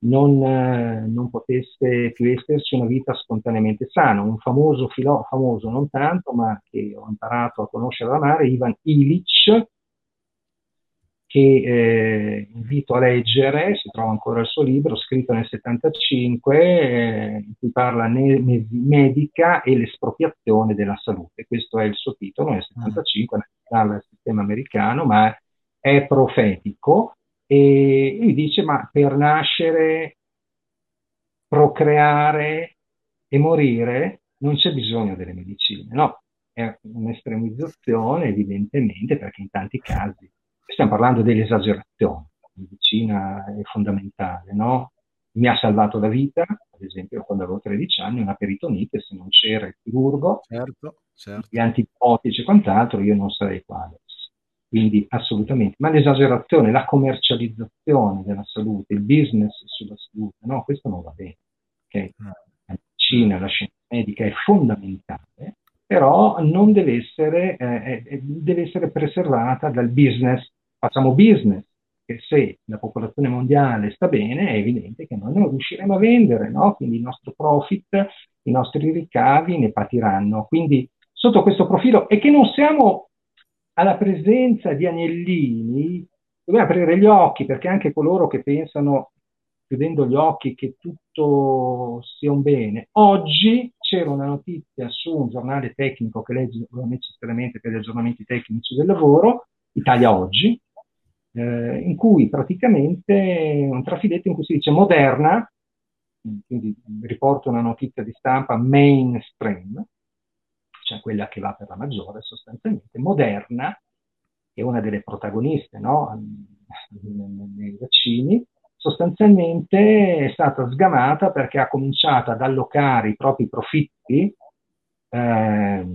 non, eh, non, potesse più esserci una vita spontaneamente sana. Un famoso filosofo, famoso non tanto, ma che ho imparato a conoscere da amare, Ivan Illich, che eh, invito a leggere, si trova ancora il suo libro, scritto nel 75, eh, in cui parla ne- medica e l'espropriazione della salute. Questo è il suo titolo, nel 75, parla del sistema americano, ma è profetico e lui dice, ma per nascere, procreare e morire non c'è bisogno delle medicine, no? È un'estremizzazione evidentemente perché in tanti casi stiamo parlando dell'esagerazione, la medicina è fondamentale, no? Mi ha salvato la vita, ad esempio quando avevo 13 anni, una peritonite, se non c'era il chirurgo, certo, certo. gli antibiotici e quant'altro, io non sarei qua quindi assolutamente, ma l'esagerazione, la commercializzazione della salute, il business sulla salute, no, questo non va bene. Okay? La medicina, la scienza medica è fondamentale, però non deve essere, eh, deve essere preservata dal business. Facciamo business, che se la popolazione mondiale sta bene è evidente che noi non riusciremo a vendere, no? quindi il nostro profit, i nostri ricavi ne patiranno. Quindi sotto questo profilo, e che non siamo alla presenza di agnellini dobbiamo aprire gli occhi perché anche coloro che pensano, chiudendo gli occhi, che tutto sia un bene. Oggi c'era una notizia su un giornale tecnico che legge necessariamente per gli aggiornamenti tecnici del lavoro, Italia Oggi, eh, in cui praticamente un trafiletto in cui si dice Moderna, quindi riporto una notizia di stampa mainstream, cioè quella che va per la maggiore sostanzialmente, Moderna, che è una delle protagoniste no? nei vaccini, sostanzialmente è stata sgamata perché ha cominciato ad allocare i propri profitti, eh,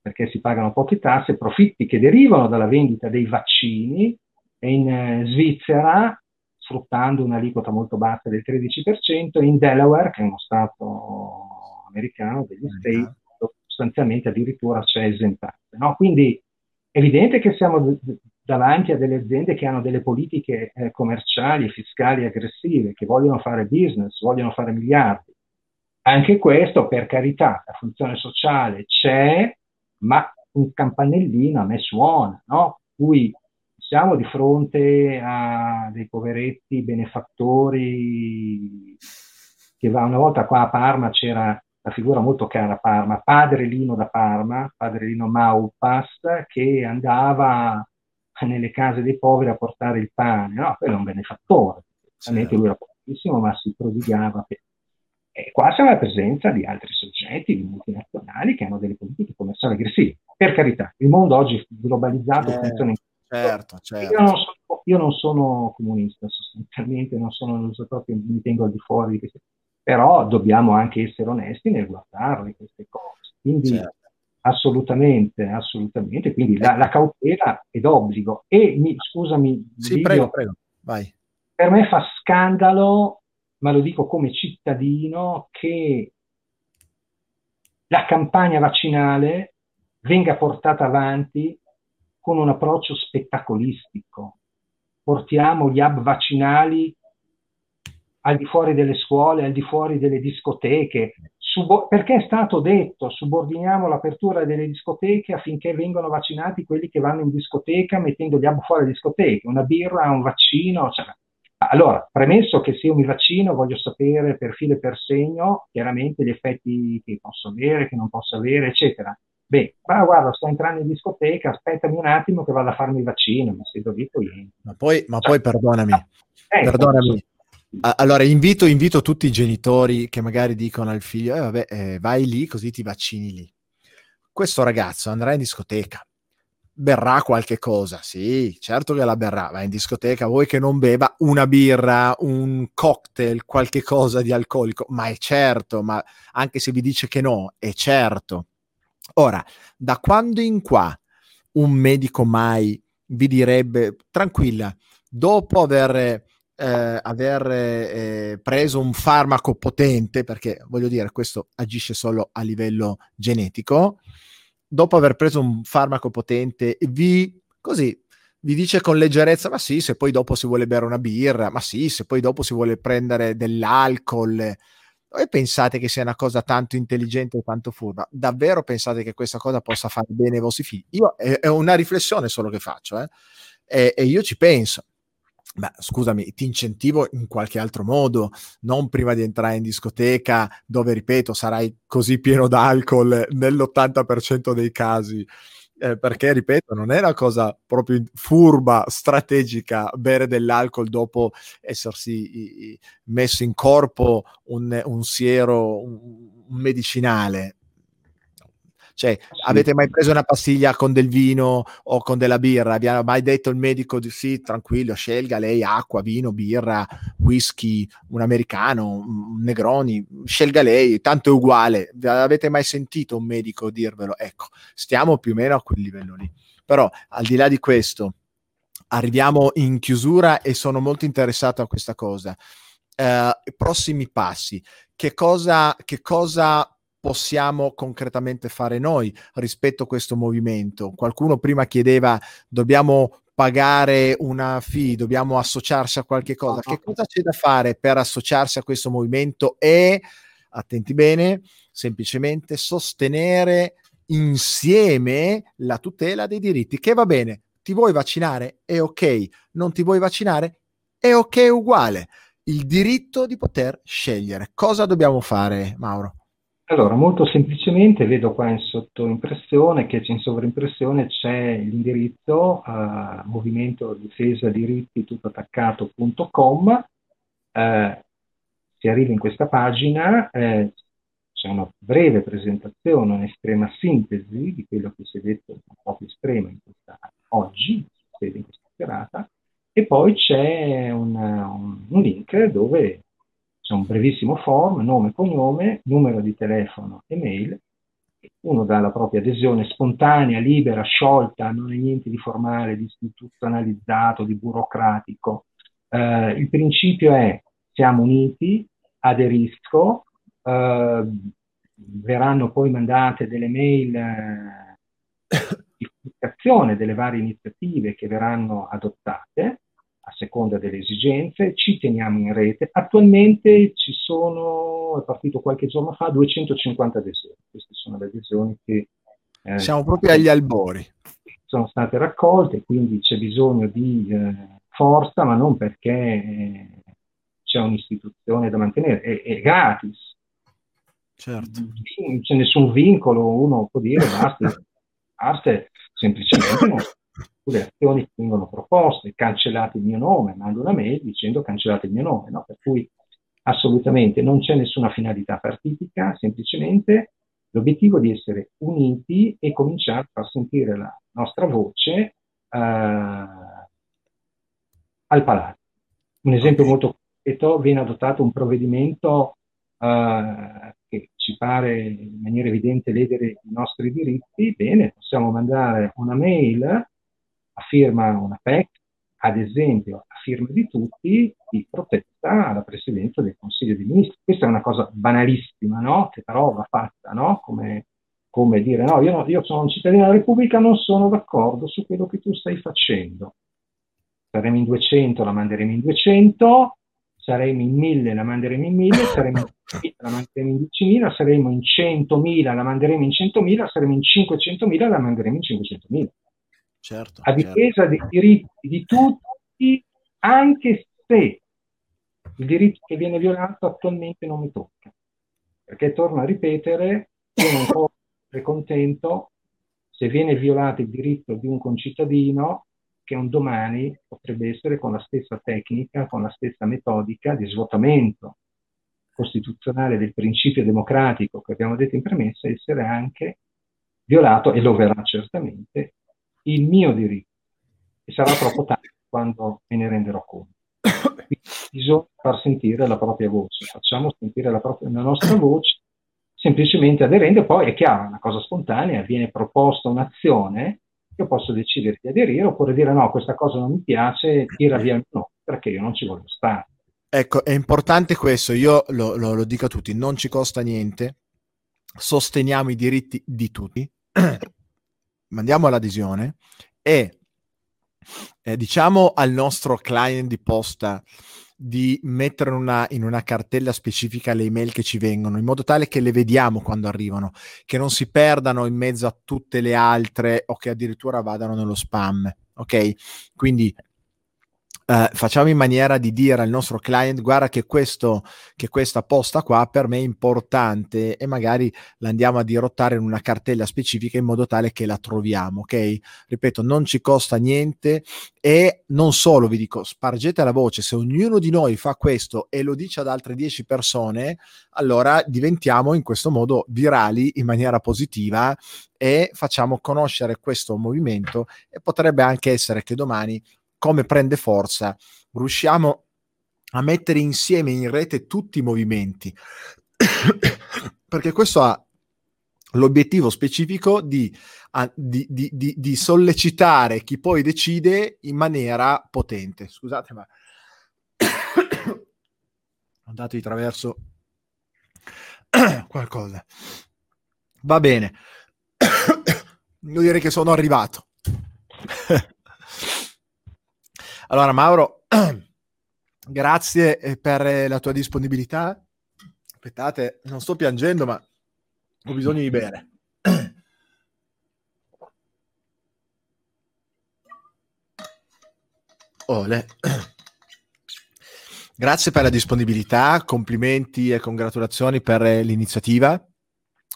perché si pagano poche tasse, profitti che derivano dalla vendita dei vaccini in eh, Svizzera, sfruttando un'aliquota molto bassa del 13%, in Delaware, che è uno stato americano degli Stati, sostanzialmente addirittura c'è esentazione. No? Quindi è evidente che siamo davanti a delle aziende che hanno delle politiche eh, commerciali e fiscali aggressive, che vogliono fare business, vogliono fare miliardi. Anche questo, per carità, la funzione sociale c'è, ma un campanellino a me suona, no? Cui siamo di fronte a dei poveretti benefattori che va una volta qua a Parma c'era la figura molto cara a Parma, padre Lino da Parma, padre Lino Maupas, che andava nelle case dei poveri a portare il pane, no? Quello è un benefattore, certo. lui era pochissimo, ma si prodigava. E qua siamo alla presenza di altri soggetti, di multinazionali, che hanno delle politiche commerciali aggressive. Per carità, il mondo oggi globalizzato eh, funziona in certo, certo. Io, non sono, io, non sono, comunista sostanzialmente, non sono, non so proprio, mi tengo al di fuori di però dobbiamo anche essere onesti nel guardarle queste cose. Quindi certo. assolutamente, assolutamente, quindi la, la, cautela è d'obbligo. E mi, scusami, sì, video, prego, prego, vai. Per me fa scandalo, ma lo dico come cittadino, che la campagna vaccinale venga portata avanti con un approccio spettacolistico. Portiamo gli hub vaccinali al di fuori delle scuole, al di fuori delle discoteche, Subo- perché è stato detto subordiniamo l'apertura delle discoteche affinché vengano vaccinati quelli che vanno in discoteca mettendo gli hub fuori discoteche, una birra, un vaccino. Cioè. Allora, premesso che se io mi vaccino voglio sapere per filo e per segno chiaramente gli effetti che posso avere, che non posso avere, eccetera. Beh, ma guarda, sto entrando in discoteca, aspettami un attimo che vado a farmi il vaccino, mi siedo lì poi... Ma poi, ma poi perdonami, eh, perdonami, allora, invito, invito, tutti i genitori che magari dicono al figlio, eh, vabbè, eh, vai lì così ti vaccini lì. Questo ragazzo andrà in discoteca, berrà qualche cosa, sì, certo che la berrà, va in discoteca, vuoi che non beva una birra, un cocktail, qualche cosa di alcolico, ma è certo, ma anche se vi dice che no, è certo. Ora, da quando in qua un medico mai vi direbbe, tranquilla, dopo aver eh, aver eh, preso un farmaco potente, perché voglio dire, questo agisce solo a livello genetico, dopo aver preso un farmaco potente, vi così vi dice con leggerezza: ma sì, se poi dopo si vuole bere una birra, ma sì, se poi dopo si vuole prendere dell'alcol. Voi pensate che sia una cosa tanto intelligente e tanto furba? Davvero pensate che questa cosa possa fare bene ai vostri figli? Io è, è una riflessione solo che faccio, eh? e, e io ci penso Beh, scusami, ti incentivo in qualche altro modo, non prima di entrare in discoteca dove, ripeto, sarai così pieno d'alcol nell'80% dei casi. Eh, perché, ripeto, non è una cosa proprio furba, strategica, bere dell'alcol dopo essersi messo in corpo un, un siero, un medicinale. Cioè, sì. avete mai preso una pastiglia con del vino o con della birra? Vi ha mai detto il medico di sì, tranquillo, scelga lei acqua, vino, birra, whisky, un americano, un Negroni, scelga lei, tanto è uguale. Avete mai sentito un medico dirvelo? Ecco, stiamo più o meno a quel livello lì. Però, al di là di questo, arriviamo in chiusura e sono molto interessato a questa cosa. Uh, prossimi passi. Che cosa, che cosa possiamo concretamente fare noi rispetto a questo movimento. Qualcuno prima chiedeva dobbiamo pagare una fee, dobbiamo associarsi a qualche cosa. Che cosa c'è da fare per associarsi a questo movimento e, attenti bene, semplicemente sostenere insieme la tutela dei diritti, che va bene, ti vuoi vaccinare? È ok, non ti vuoi vaccinare? È ok uguale. Il diritto di poter scegliere. Cosa dobbiamo fare, Mauro? Allora, molto semplicemente vedo qua in sottoimpressione che in sovraimpressione c'è l'indirizzo uh, movimento difesa diritti tutto attaccato.com. Uh, si arriva in questa pagina, eh, c'è una breve presentazione, un'estrema sintesi di quello che si è detto, un po' più estrema questa, oggi, in questa serata, e poi c'è un, un, un link dove c'è un brevissimo form, nome, cognome, numero di telefono e mail. Uno dà la propria adesione spontanea, libera, sciolta, non è niente di formale, di istituzionalizzato, di burocratico. Eh, il principio è siamo uniti, aderisco, eh, verranno poi mandate delle mail eh, di comunicazione delle varie iniziative che verranno adottate seconda delle esigenze, ci teniamo in rete. Attualmente ci sono, è partito qualche giorno fa, 250 adesioni. Queste sono le adesioni che... Eh, Siamo proprio agli albori. Sono state raccolte, quindi c'è bisogno di eh, forza, ma non perché eh, c'è un'istituzione da mantenere, è, è gratis. Certo. Non c'è nessun vincolo, uno può dire basta, basta semplicemente non le azioni che vengono proposte, cancellate il mio nome, mando una mail dicendo cancellate il mio nome, no? per cui assolutamente non c'è nessuna finalità partitica, semplicemente l'obiettivo di essere uniti e cominciare a far sentire la nostra voce eh, al Palazzo. Un esempio molto concreto, viene adottato un provvedimento eh, che ci pare in maniera evidente ledere i nostri diritti, bene, possiamo mandare una mail a firma una PEC, ad esempio a firma di tutti, di protesta alla Presidenza del Consiglio dei Ministri. Questa è una cosa banalissima, no? Che però va fatta, no? Come, come dire, no, io, io sono un cittadino della Repubblica, non sono d'accordo su quello che tu stai facendo. Saremo in 200, la manderemo in 200, saremo in 1000, la manderemo in 1000, saremo in 1000, la manderemo in 10.000, saremo in 100.000, la manderemo in 100.000, saremo in 500.000, la manderemo in 500.000 certo, a difesa certo. dei diritti di tutti, anche se il diritto che viene violato attualmente non mi tocca. Perché torno a ripetere, io non posso essere contento se viene violato il diritto di un concittadino che un domani potrebbe essere con la stessa tecnica, con la stessa metodica di svuotamento costituzionale del principio democratico che abbiamo detto in premessa, essere anche violato, e lo verrà certamente, il mio diritto. E sarà troppo tardi quando me ne renderò conto. Quindi bisogna far sentire la propria voce, facciamo sentire la, propria, la nostra voce semplicemente aderendo, poi è chiaro, è una cosa spontanea, viene proposta un'azione, io posso decidere di aderire oppure dire no, questa cosa non mi piace, tira via il no, perché io non ci voglio stare. Ecco, è importante questo, io lo, lo, lo dico a tutti, non ci costa niente, sosteniamo i diritti di tutti, mandiamo l'adesione e eh, diciamo al nostro client di posta di mettere una, in una cartella specifica le email che ci vengono, in modo tale che le vediamo quando arrivano, che non si perdano in mezzo a tutte le altre o che addirittura vadano nello spam. Ok? Quindi Uh, facciamo in maniera di dire al nostro client guarda che, questo, che questa posta qua per me è importante e magari la andiamo a dirottare in una cartella specifica in modo tale che la troviamo, ok? Ripeto, non ci costa niente e non solo, vi dico, spargete la voce, se ognuno di noi fa questo e lo dice ad altre 10 persone, allora diventiamo in questo modo virali in maniera positiva e facciamo conoscere questo movimento e potrebbe anche essere che domani come prende forza, riusciamo a mettere insieme in rete tutti i movimenti, perché questo ha l'obiettivo specifico di, di, di, di, sollecitare chi poi decide in maniera potente. Scusate, ma ho dato di traverso qualcosa. Va bene. Devo dire che sono arrivato. Allora, Mauro, grazie eh, per eh, la tua disponibilità. Aspettate, non sto piangendo, ma ho bisogno di bere. Ole. Grazie per la disponibilità, complimenti e congratulazioni per eh, l'iniziativa.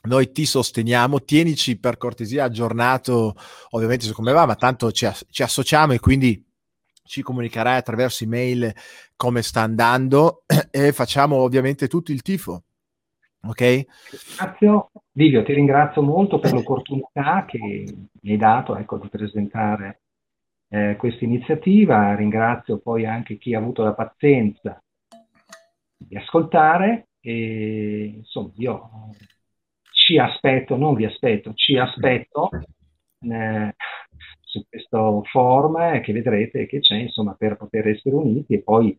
Noi ti sosteniamo, tienici per cortesia aggiornato, ovviamente su come va, ma tanto ci, as- ci associamo e quindi ci comunicherai attraverso email come sta andando e facciamo ovviamente tutto il tifo. Ok? Grazie. Livio, ti ringrazio molto per l'opportunità che mi hai dato ecco, di presentare eh, questa iniziativa. Ringrazio poi anche chi ha avuto la pazienza di ascoltare e insomma io ci aspetto, non vi aspetto, ci aspetto eh, su questo forum che vedrete che c'è insomma per poter essere uniti e poi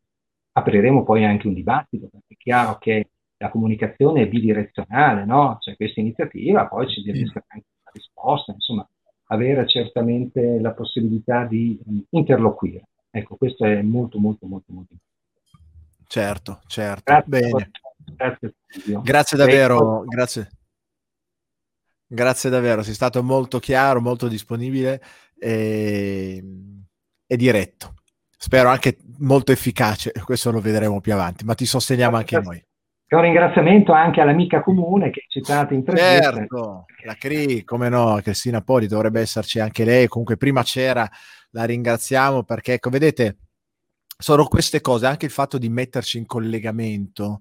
apriremo poi anche un dibattito perché è chiaro che la comunicazione è bidirezionale, no? C'è questa iniziativa, poi ci deve essere anche una risposta, insomma avere certamente la possibilità di interloquire. Ecco, questo è molto, molto, molto, molto importante. Certo, certo. Grazie, Bene. Grazie, grazie davvero, grazie. Grazie davvero, sei stato molto chiaro, molto disponibile e, e diretto. Spero anche molto efficace, questo lo vedremo più avanti, ma ti sosteniamo anche noi. Un ringraziamento anche all'amica comune che è citata in intervista. Certo, la CRI, come no, Cristina Poli dovrebbe esserci anche lei, comunque prima c'era, la ringraziamo perché, ecco, vedete, sono queste cose, anche il fatto di metterci in collegamento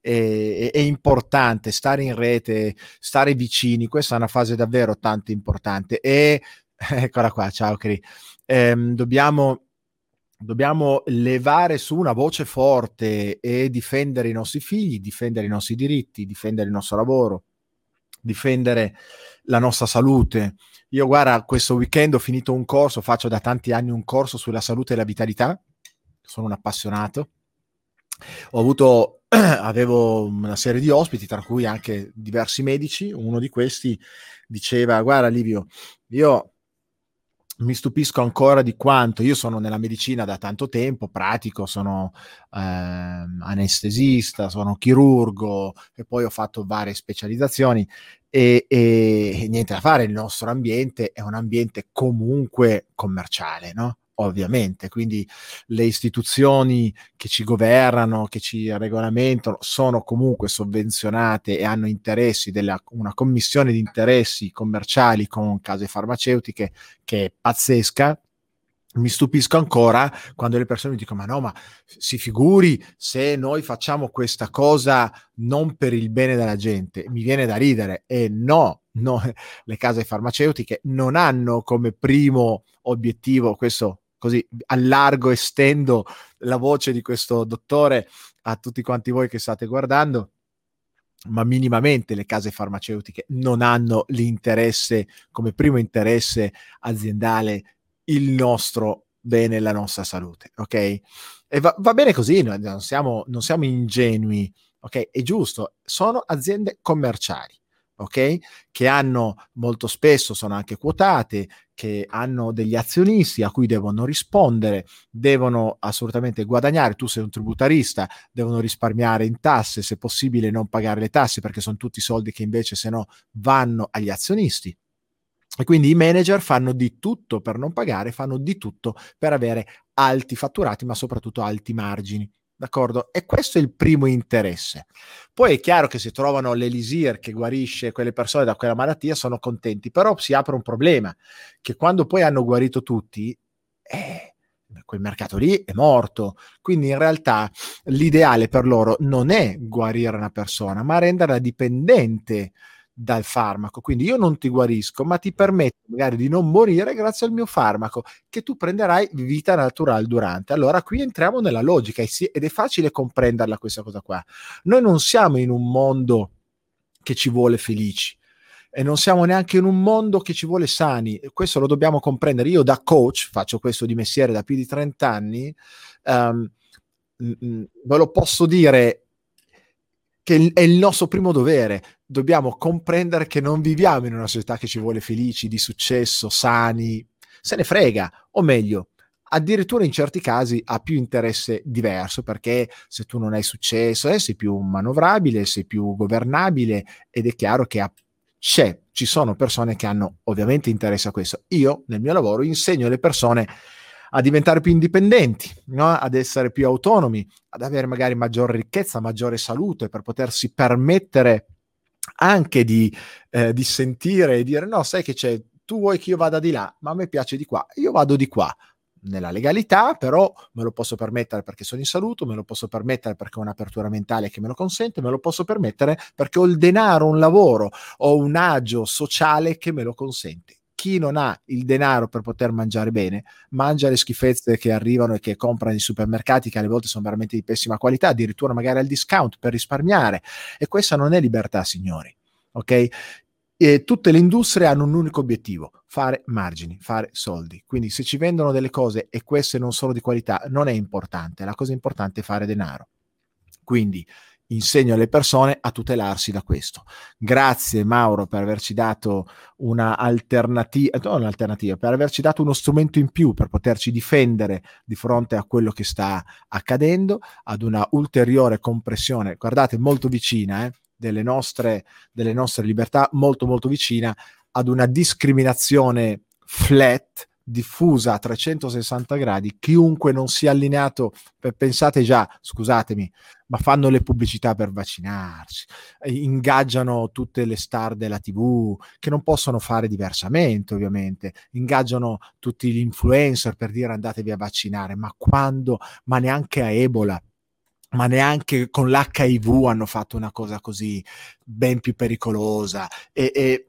è, è, importante, stare in rete, stare vicini, questa è una fase davvero tanto importante e eccola qua, ciao Cri, ehm, dobbiamo dobbiamo levare su una voce forte e difendere i nostri figli, difendere i nostri diritti, difendere il nostro lavoro, difendere la nostra salute. Io guarda, questo weekend ho finito un corso, faccio da tanti anni un corso sulla salute e la vitalità, sono un appassionato. Ho avuto, avevo una serie di ospiti, tra cui anche diversi medici. Uno di questi diceva: Guarda, Livio, io mi stupisco ancora di quanto io sono nella medicina da tanto tempo, pratico, sono eh, anestesista, sono chirurgo e poi ho fatto varie specializzazioni e, e, e, niente da fare, il nostro ambiente è un ambiente comunque commerciale, no? Ovviamente, quindi le istituzioni che ci governano, che ci regolamentano, sono comunque sovvenzionate e hanno interessi, della, una commissione di interessi commerciali con case farmaceutiche che è pazzesca, mi stupisco ancora quando le persone mi dicono: Ma no, ma si figuri se noi facciamo questa cosa non per il bene della gente. Mi viene da ridere. E no, no le case farmaceutiche non hanno come primo obiettivo questo così allargo, estendo la voce di questo dottore a tutti quanti voi che state guardando ma minimamente le case farmaceutiche non hanno l'interesse come primo interesse aziendale il nostro bene, la nostra salute, ok? E va, va bene così, non siamo, non siamo ingenui, ok? È giusto, sono aziende commerciali ok? Che hanno molto spesso sono anche quotate, che hanno degli azionisti a cui devono rispondere, devono assolutamente guadagnare. Tu sei un tributarista, devono risparmiare in tasse, se possibile non pagare le tasse perché sono tutti soldi che invece se no vanno agli azionisti. E quindi i manager fanno di tutto per non pagare, fanno di tutto per avere alti fatturati, ma soprattutto alti margini. D'accordo? E questo è il primo interesse. Poi è chiaro che se trovano l'elisir che guarisce quelle persone da quella malattia, sono contenti, però si apre un problema, che quando poi hanno guarito tutti, eh, quel mercato lì è morto. Quindi in realtà l'ideale per loro non è guarire una persona, ma renderla dipendente dal farmaco. Quindi io non ti guarisco, ma ti permetto magari di non morire grazie al mio farmaco che tu prenderai vita naturale durante. Allora qui entriamo nella logica ed è facile comprenderla questa cosa qua. Noi non siamo in un mondo che ci vuole felici e non siamo neanche in un mondo che ci vuole sani. Questo lo dobbiamo comprendere. Io da coach, faccio questo di mestiere da più di 30 anni, um, ve lo posso dire che è il nostro primo dovere. Dobbiamo comprendere che non viviamo in una società che ci vuole felici, di successo, sani. Se ne frega, o meglio, addirittura in certi casi ha più interesse diverso perché se tu non hai successo eh, sei più manovrabile, sei più governabile ed è chiaro che ha, c'è, ci sono persone che hanno ovviamente interesse a questo. Io nel mio lavoro insegno alle persone a diventare più indipendenti, no? ad essere più autonomi, ad avere magari maggiore ricchezza, maggiore salute per potersi permettere anche di, eh, di sentire e dire no, sai che c'è, tu vuoi che io vada di là, ma a me piace di qua, io vado di qua nella legalità, però me lo posso permettere perché sono in salute, me lo posso permettere perché ho un'apertura mentale che me lo consente, me lo posso permettere perché ho il denaro, un lavoro, ho un agio sociale che me lo consente chi non ha il denaro per poter mangiare bene, mangia le schifezze che arrivano e che comprano nei supermercati, che alle volte sono veramente di pessima qualità, addirittura magari al discount per risparmiare. E questa non è libertà, signori. Ok? E tutte le industrie hanno un unico obiettivo, fare margini, fare soldi. Quindi se ci vendono delle cose e queste non sono di qualità, non è importante, la cosa importante è fare denaro. Quindi insegno alle persone a tutelarsi da questo. Grazie Mauro per averci dato un'alternativa, non un'alternativa, per averci dato uno strumento in più per poterci difendere di fronte a quello che sta accadendo, ad una ulteriore compressione, guardate, molto vicina eh, delle, nostre, delle nostre libertà, molto molto vicina ad una discriminazione flat diffusa a 360 gradi, chiunque non sia allineato, pensate già, scusatemi, ma fanno le pubblicità per vaccinarsi, ingaggiano tutte le star della TV che non possono fare diversamente, ovviamente, ingaggiano tutti gli influencer per dire andatevi a vaccinare, ma quando, ma neanche a Ebola, ma neanche con l'HIV hanno fatto una cosa così ben più pericolosa e, e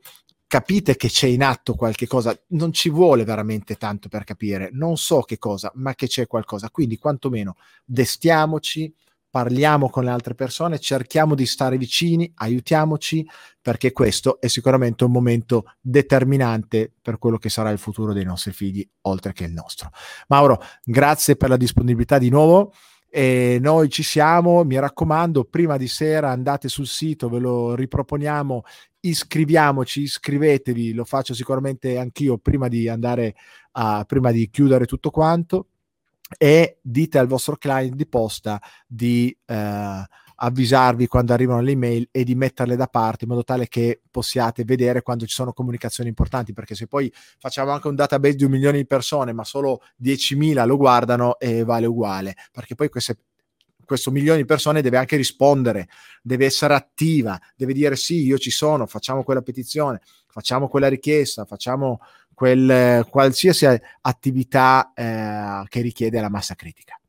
capite che c'è in atto qualche cosa, non ci vuole veramente tanto per capire, non so che cosa, ma che c'è qualcosa. Quindi quantomeno destiamoci, parliamo con le altre persone, cerchiamo di stare vicini, aiutiamoci, perché questo è sicuramente un momento determinante per quello che sarà il futuro dei nostri figli, oltre che il nostro. Mauro, grazie per la disponibilità di nuovo. E noi ci siamo, mi raccomando, prima di sera andate sul sito, ve lo riproponiamo iscriviamoci, iscrivetevi, lo faccio sicuramente anch'io prima di andare a, prima di chiudere tutto quanto e dite al vostro client di posta di eh, avvisarvi quando arrivano le email e di metterle da parte in modo tale che possiate vedere quando ci sono comunicazioni importanti perché se poi facciamo anche un database di un milione di persone ma solo 10.000 lo guardano e vale uguale perché poi queste questo milione di persone deve anche rispondere, deve essere attiva, deve dire sì, io ci sono, facciamo quella petizione, facciamo quella richiesta, facciamo quel, qualsiasi attività eh, che richiede la massa critica.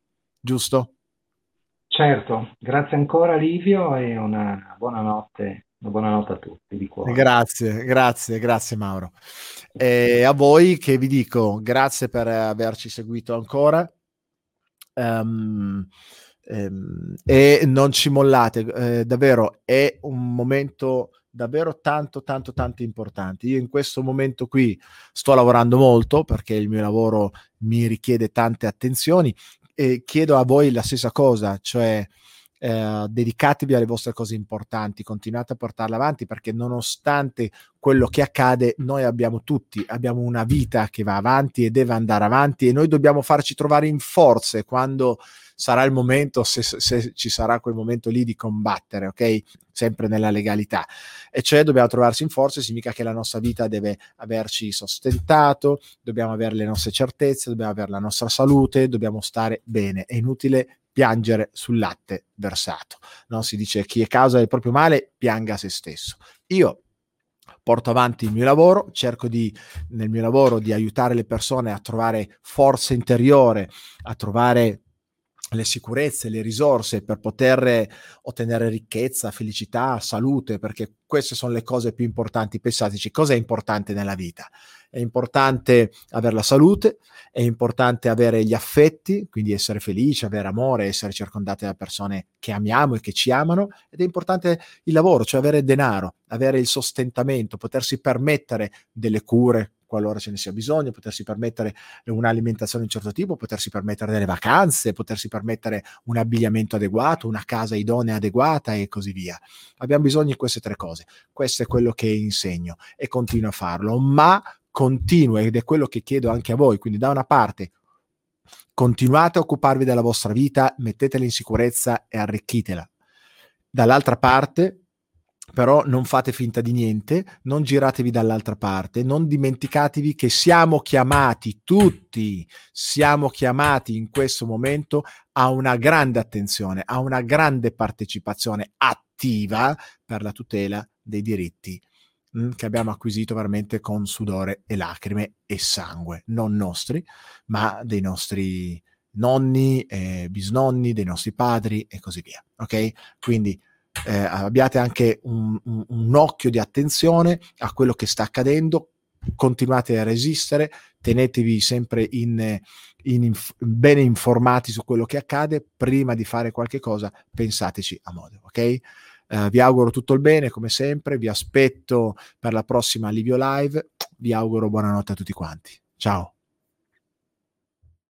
Giusto? Certo, grazie ancora Livio e una buona notte, una buona notte a tutti di cuore. Grazie, grazie, grazie Mauro. E a voi che vi dico grazie per averci seguito ancora. Um, e non ci mollate, eh, davvero è un momento davvero tanto tanto tanto importante. Io in questo momento qui sto lavorando molto perché il mio lavoro mi richiede tante attenzioni e chiedo a voi la stessa cosa, cioè eh, dedicatevi alle vostre cose importanti, continuate a portarle avanti perché nonostante quello che accade, noi abbiamo tutti, abbiamo una vita che va avanti e deve andare avanti e noi dobbiamo farci trovare in forze quando sarà il momento, se, se, ci sarà quel momento lì di combattere, ok? Sempre nella legalità. E cioè dobbiamo trovarsi in forza, significa che la nostra vita deve averci sostentato, dobbiamo avere le nostre certezze, dobbiamo avere la nostra salute, dobbiamo stare bene. È inutile piangere sul latte versato. No? Si dice chi è causa del proprio male pianga se stesso. Io porto avanti il mio lavoro, cerco di, nel mio lavoro di aiutare le persone a trovare forza interiore, a trovare le sicurezze, le risorse per poter ottenere ricchezza, felicità, salute, perché queste sono le cose più importanti. Pensateci, cosa è importante nella vita? È importante avere la salute, è importante avere gli affetti, quindi essere felici, avere amore, essere circondati da persone che amiamo e che ci amano, ed è importante il lavoro, cioè avere denaro, avere il sostentamento, potersi permettere delle cure, qualora ce ne sia bisogno, potersi permettere un'alimentazione di un certo tipo, potersi permettere delle vacanze, potersi permettere un abbigliamento adeguato, una casa idonea adeguata e così via. Abbiamo bisogno di queste tre cose. Questo è quello che insegno e continuo a farlo, ma continuo ed è quello che chiedo anche a voi. Quindi da una parte continuate a occuparvi della vostra vita, mettetela in sicurezza e arricchitela. Dall'altra parte però non fate finta di niente, non giratevi dall'altra parte, non dimenticatevi che siamo chiamati tutti, siamo chiamati in questo momento a una grande attenzione, a una grande partecipazione attiva per la tutela dei diritti che abbiamo acquisito veramente con sudore e lacrime e sangue, non nostri, ma dei nostri nonni, eh, bisnonni, dei nostri padri e così via. Ok? Quindi eh, abbiate anche un, un, un, occhio di attenzione a quello che sta accadendo, continuate a resistere, tenetevi sempre in, in inf- bene informati su quello che accade, prima di fare qualche cosa pensateci a modo, ok? Uh, vi auguro tutto il bene come sempre, vi aspetto per la prossima Livio Live, vi auguro buonanotte a tutti quanti. Ciao.